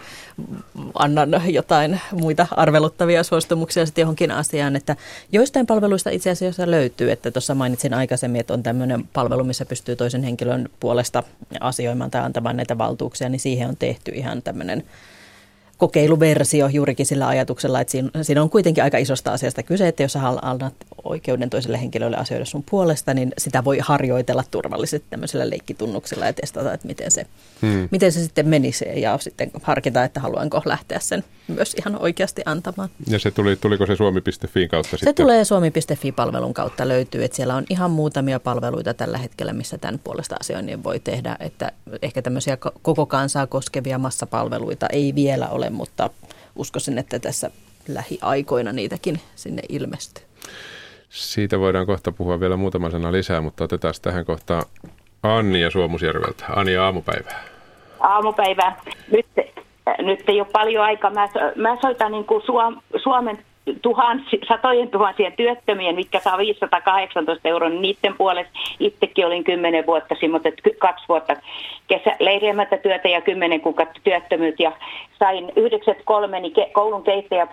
annan jotain muita arveluttavia suostumuksia sitten johonkin asiaan, että joistain palveluista itse asiassa löytyy, että tuossa mainitsin aikaisemmin, että on tämmöinen palvelu, missä pystyy toisen henkilön puolesta asioimaan tai antamaan näitä valtuuksia, niin siihen on tehty ihan tämmöinen kokeiluversio juurikin sillä ajatuksella, että siinä, siinä on kuitenkin aika isosta asiasta kyse, että jos sä annat oikeuden toiselle henkilölle asioida sun puolesta, niin sitä voi harjoitella turvallisesti tämmöisellä leikkitunnuksella ja testata, että miten se, Hmm. miten se sitten menisi ja sitten harkita, että haluanko lähteä sen myös ihan oikeasti antamaan. Ja se tuli, tuliko se suomi.fiin kautta Se sitten? tulee suomi.fi-palvelun kautta löytyy, että siellä on ihan muutamia palveluita tällä hetkellä, missä tämän puolesta asioinnin voi tehdä, että ehkä tämmöisiä ko- koko kansaa koskevia massapalveluita ei vielä ole, mutta uskoisin, että tässä lähiaikoina niitäkin sinne ilmestyy. Siitä voidaan kohta puhua vielä muutama sana lisää, mutta otetaan tähän kohtaan Anni ja Suomusjärveltä. Anni ja aamupäivää. aamupäivää. Nyt, nyt ei ole paljon aikaa. Mä, mä soitan niin kuin Suom, Suomen tuhansi, satojen tuhansien työttömien, mitkä saa 518 euroa, niin niiden puolesta itsekin olin 10 vuotta, mutta kaksi vuotta kesä, leiriämättä työtä ja 10 kuukautta työttömyyttä ja sain 93 niin ke, koulun keittäjä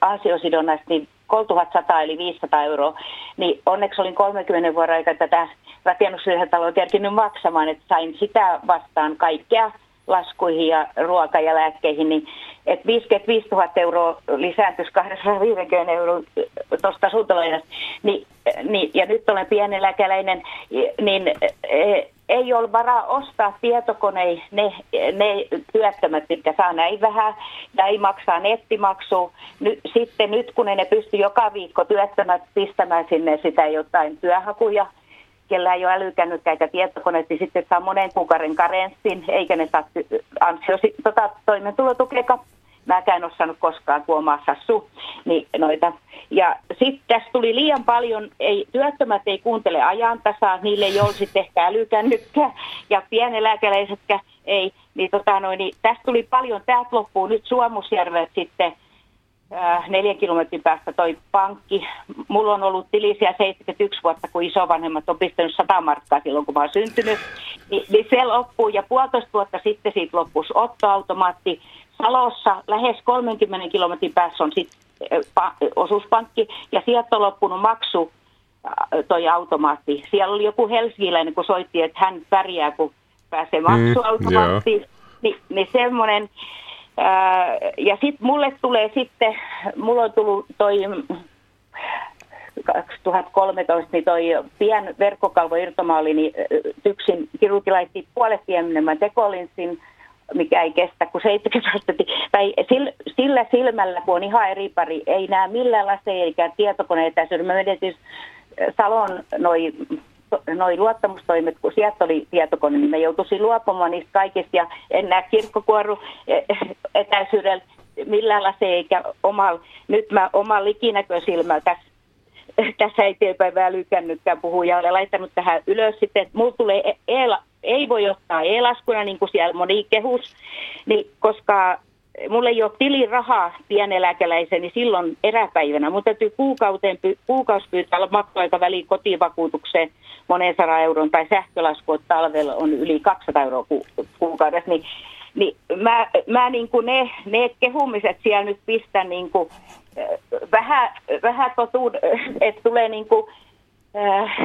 ansiosidonnasta niin 3100 eli 500 euroa, niin onneksi olin 30 vuoden aikana tätä rakennusyhdentaloa kerkinyt maksamaan, että sain sitä vastaan kaikkea laskuihin ja ruoka- ja lääkkeihin, niin että 55 000 euroa lisääntyisi 250 euroa tuosta asuntolainasta, niin, niin, ja nyt olen pieneläkeläinen, niin eh, ei ole varaa ostaa tietokoneita ne, ne työttömät, mitkä saa näin vähän, ja ei maksaa nettimaksua. Ny, sitten nyt kun ne pysty joka viikko työttömät pistämään sinne sitä jotain työhakuja, kellä ei ole älykännykkäitä tietokoneet, niin sitten saa monen kuukauden karenssin, eikä ne saa ansiosi, tota, toimeentulotukea. Mäkään ole saanut koskaan, kun omassa asuu. Niin noita. Ja sitten tässä tuli liian paljon, ei, työttömät ei kuuntele ajantasaa, niille ei sitten ehkä älykännykkää, ja pieneläkeläisetkään ei. Niin, tota, noin, niin tästä tuli paljon, täältä loppuu nyt Suomusjärvet sitten neljän kilometrin päästä toi pankki. Mulla on ollut tilisiä 71 vuotta, kun isovanhemmat on pistänyt 100 markkaa silloin, kun mä oon syntynyt. Ni, niin se loppuu ja puolitoista vuotta sitten siitä loppus ottoautomaatti. Salossa lähes 30 kilometrin päässä on sitten pa, osuuspankki ja sieltä on loppunut maksu toi automaatti. Siellä oli joku helsingiläinen, kun soitti, että hän pärjää, kun pääsee maksuautomaattiin. Mm, niin, niin semmoinen. Ja sitten mulle tulee sitten, mulla on tullut toi 2013, niin toi pien verkkokalvo irtomaali, niin tyksin kirurgi laitti puolet pienemmän tekolinssin, mikä ei kestä kuin 70 prosenttia. Tai sillä silmällä, kun on ihan eri pari, ei näe millään laseja eikä tietokoneita. Mä menetin Salon noi, noi luottamustoimet, kun sieltä oli tietokone, niin me joutuisin luopumaan niistä kaikista. Ja en näe kirkkokuoru e, etäisyydellä millään laseja eikä omalla, nyt mä omalla likinäkösilmällä tässä tässä eteenpäin lykännytkään puhuja, olen laittanut tähän ylös sitten, että mulla tulee e, e ei voi ottaa e-laskuna, niin kuin siellä moni kehus, niin koska mulla ei ole tilirahaa pieneläkeläisen, niin silloin eräpäivänä. Mun täytyy kuukauteen, kuukausi pyytää maksuaikaväliin kotivakuutukseen monen sadan euron tai sähkölasku, että talvella on yli 200 euroa ku, kuukaudessa. Niin, niin mä, mä niin kuin ne, ne kehumiset siellä nyt pistän niin kuin, vähän, vähän totuud, että tulee niin kuin, äh,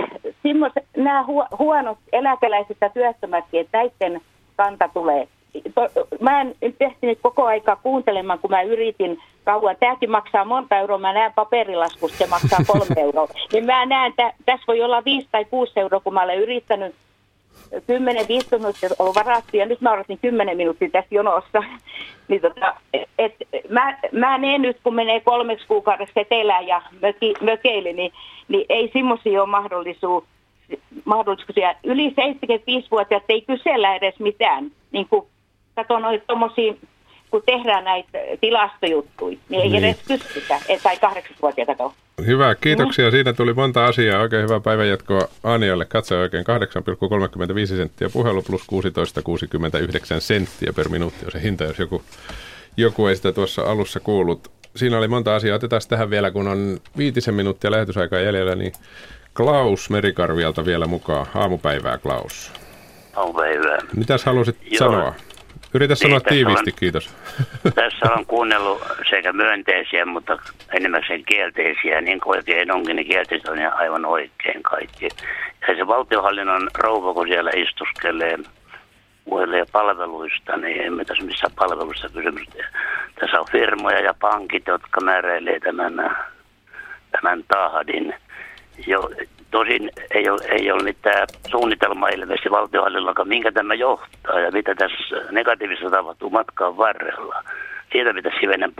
nämä huonot eläkeläiset ja työttömätkin, että näiden kanta tulee mä en tehty koko aikaa kuuntelemaan, kun mä yritin kauan. Tämäkin maksaa monta euroa, mä näen paperilaskusta, se maksaa kolme euroa. Niin mä näen, että tässä voi olla viisi tai kuusi euroa, kun mä olen yrittänyt 10-15 minuuttia on varattu ja nyt mä odotin 10 minuuttia tässä jonossa. niin tota, et, mä, mä näen nyt, kun menee kolmeksi kuukaudeksi etelään ja möki, mökeille, niin, niin ei semmoisia ole mahdollisuus, mahdollisuuksia. Yli 75-vuotiaat ei kysellä edes mitään. Niin kuin kato noita tommosia, kun tehdään näitä tilastojuttuja, niin ei niin. edes pystytä, tai kahdeksanvuotiaita kautta. Hyvä, kiitoksia. Mm. Siinä tuli monta asiaa. Oikein hyvää päivänjatkoa Anialle. Katso oikein 8,35 senttiä puhelu plus 16,69 senttiä per minuutti on se hinta, jos joku, joku ei sitä tuossa alussa kuullut. Siinä oli monta asiaa. Otetaan tähän vielä, kun on viitisen minuuttia lähetysaikaa jäljellä, niin Klaus Merikarvialta vielä mukaan. Aamupäivää, Klaus. Aamupäivää. Mitäs halusit Joo. sanoa? Yritä sanoa niin, tiiviisti, on, kiitos. Tässä on kuunnellut sekä myönteisiä, mutta enemmän sen kielteisiä, niin kuin oikein onkin, niin kielteiset on aivan oikein kaikki. Ja se valtiohallinnon rouva, kun siellä istuskelee puhelee palveluista, niin emme tässä missään palveluista kysymys. Tässä on firmoja ja pankit, jotka määräilee tämän, tämän tahdin. Jo, Tosin ei ole, ei ole mitään suunnitelmaa ilmeisesti valtiohallinnollakaan, minkä tämä johtaa ja mitä tässä negatiivista tapahtuu matkan varrella. Siitä pitäisi hivenen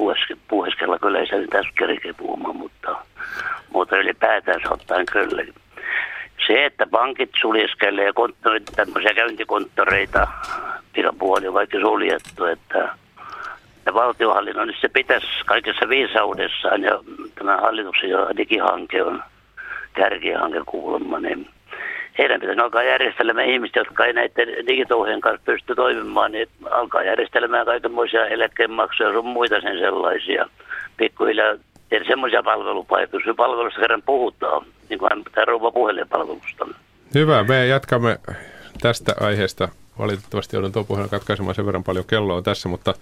puheskella, kyllä ei se tässä kerkeä puhumaan, mutta, mutta ylipäätään ottaen kyllä. Se, että pankit suljeskelee tämmöisiä käyntikonttoreita, pikapuoli on kaikki suljettu, että ja valtiohallinnon, niin se pitäisi kaikessa viisaudessaan ja tämä hallituksen jo digihanke on – kärkihanke kuulemma, niin heidän pitäisi alkaa järjestelemään ihmistä, jotka ei näiden digitouhien kanssa pysty toimimaan, niin alkaa järjestelemään kaikenmoisia eläkeenmaksuja sun muita sen sellaisia. Pikkuhiljaa tehdä semmoisia palvelupaikkoja, jos palvelusta kerran puhutaan, niin kuin tämä rouva puhelinpalvelusta. Hyvä, me jatkamme tästä aiheesta. Valitettavasti joudun tuo puhelun katkaisemaan sen verran paljon kelloa tässä, mutta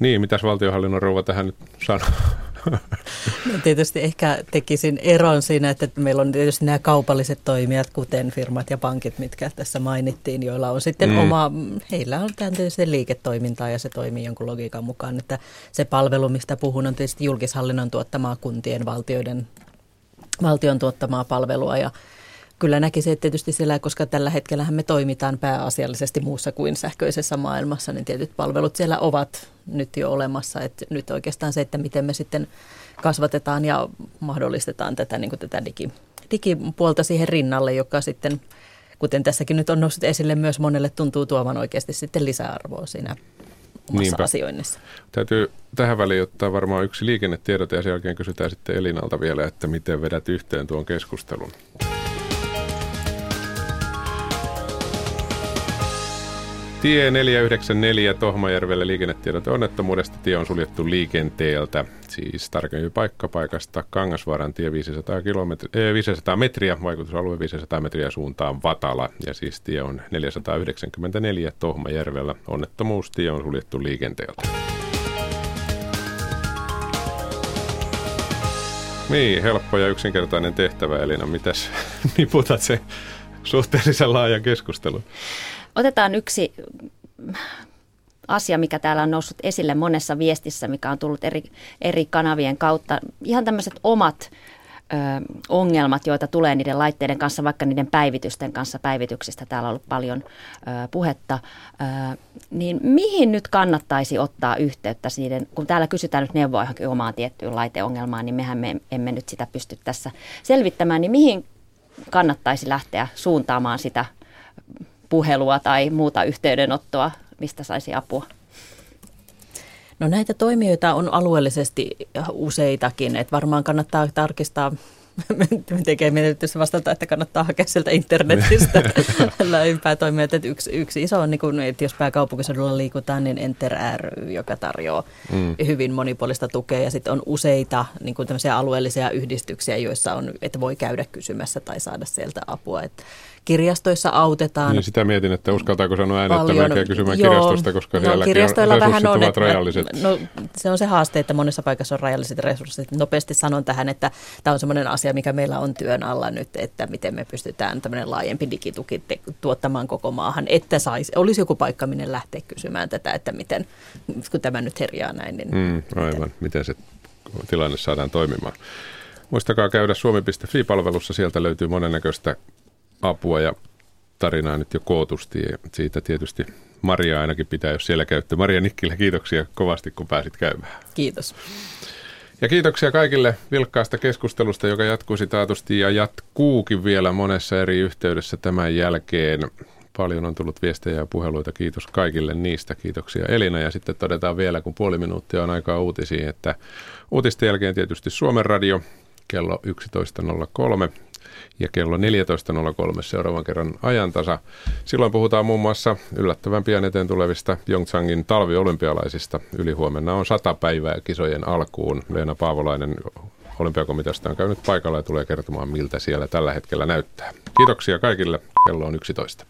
niin, mitäs valtiohallinnon rouva tähän nyt sanoo? No tietysti ehkä tekisin eron siinä, että meillä on tietysti nämä kaupalliset toimijat, kuten firmat ja pankit, mitkä tässä mainittiin, joilla on sitten mm. oma, heillä on tämän tietysti liiketoimintaa ja se toimii jonkun logiikan mukaan, että se palvelu, mistä puhun, on tietysti julkishallinnon tuottamaa kuntien, valtioiden, valtion tuottamaa palvelua ja Kyllä näkisin, että tietysti siellä, koska tällä hetkellä me toimitaan pääasiallisesti muussa kuin sähköisessä maailmassa, niin tietyt palvelut siellä ovat nyt jo olemassa. Että nyt oikeastaan se, että miten me sitten kasvatetaan ja mahdollistetaan tätä, niin kuin tätä digi, digipuolta siihen rinnalle, joka sitten, kuten tässäkin nyt on noussut esille, myös monelle tuntuu tuovan oikeasti sitten lisäarvoa siinä omassa Niinpä. asioinnissa. Täytyy tähän väliin ottaa varmaan yksi liikennetiedot ja sen jälkeen kysytään sitten Elinalta vielä, että miten vedät yhteen tuon keskustelun. Tie 494 Tohmajärvellä liikennetiedot onnettomuudesta. Tie on suljettu liikenteeltä. Siis tarkemmin paikka paikasta Kangasvaaran tie 500, kilometri, äh, 500 metriä, vaikutusalue 500 metriä suuntaan Vatala. Ja siis tie on 494 Tohmajärvellä. Onnettomuustie on suljettu liikenteeltä. Niin, helppo ja yksinkertainen tehtävä, Elina. Mitäs niputat se suhteellisen laajan keskustelun? Otetaan yksi asia, mikä täällä on noussut esille monessa viestissä, mikä on tullut eri, eri kanavien kautta. Ihan tämmöiset omat ö, ongelmat, joita tulee niiden laitteiden kanssa, vaikka niiden päivitysten kanssa. Päivityksistä täällä on ollut paljon ö, puhetta. Ö, niin mihin nyt kannattaisi ottaa yhteyttä siihen, kun täällä kysytään nyt neuvoa johonkin omaan tiettyyn laiteongelmaan, niin mehän me emme nyt sitä pysty tässä selvittämään, niin mihin kannattaisi lähteä suuntaamaan sitä puhelua tai muuta yhteydenottoa, mistä saisi apua? No näitä toimijoita on alueellisesti useitakin, että varmaan kannattaa tarkistaa tekee mietitys vastata, että kannattaa hakea sieltä internetistä lähimpää toimijat. Että yksi, yksi iso on, niin kun, että jos pääkaupunkiseudulla liikutaan, niin Enter ry, joka tarjoaa mm. hyvin monipuolista tukea. Ja sitten on useita niin kuin alueellisia yhdistyksiä, joissa on, että voi käydä kysymässä tai saada sieltä apua. Että kirjastoissa autetaan. Niin sitä mietin, että uskaltaako sanoa ääneen, että melkein kysymään Joo, kirjastosta, koska no, siellä kirjastoilla vähän on, että, rajalliset. No, se on se haaste, että monessa paikassa on rajalliset resurssit. Nopeasti sanon tähän, että tämä on sellainen asia, mikä meillä on työn alla nyt, että miten me pystytään tämmöinen laajempi digituki te- tuottamaan koko maahan, että saisi, olisi joku paikka, minne lähteä kysymään tätä, että miten, kun tämä nyt herjaa näin. Niin mm, aivan, miten? miten se tilanne saadaan toimimaan. Muistakaa käydä suomi.fi-palvelussa, sieltä löytyy monennäköistä apua ja tarinaa nyt jo kootusti. Ja siitä tietysti Maria ainakin pitää, jos siellä käytte. Maria Nikkilä, kiitoksia kovasti, kun pääsit käymään. Kiitos. Ja kiitoksia kaikille vilkkaasta keskustelusta, joka jatkuisi taatusti ja jatkuukin vielä monessa eri yhteydessä tämän jälkeen. Paljon on tullut viestejä ja puheluita. Kiitos kaikille niistä. Kiitoksia Elina. Ja sitten todetaan vielä, kun puoli minuuttia on aikaa uutisiin, että uutisten jälkeen tietysti Suomen radio kello 11.03 ja kello 14.03 seuraavan kerran ajantasa. Silloin puhutaan muun muassa yllättävän pian eteen tulevista Pyeongchangin talviolympialaisista. Ylihuomenna on sata päivää kisojen alkuun. Leena Paavolainen olympiakomiteasta on käynyt paikalla ja tulee kertomaan, miltä siellä tällä hetkellä näyttää. Kiitoksia kaikille. Kello on 11.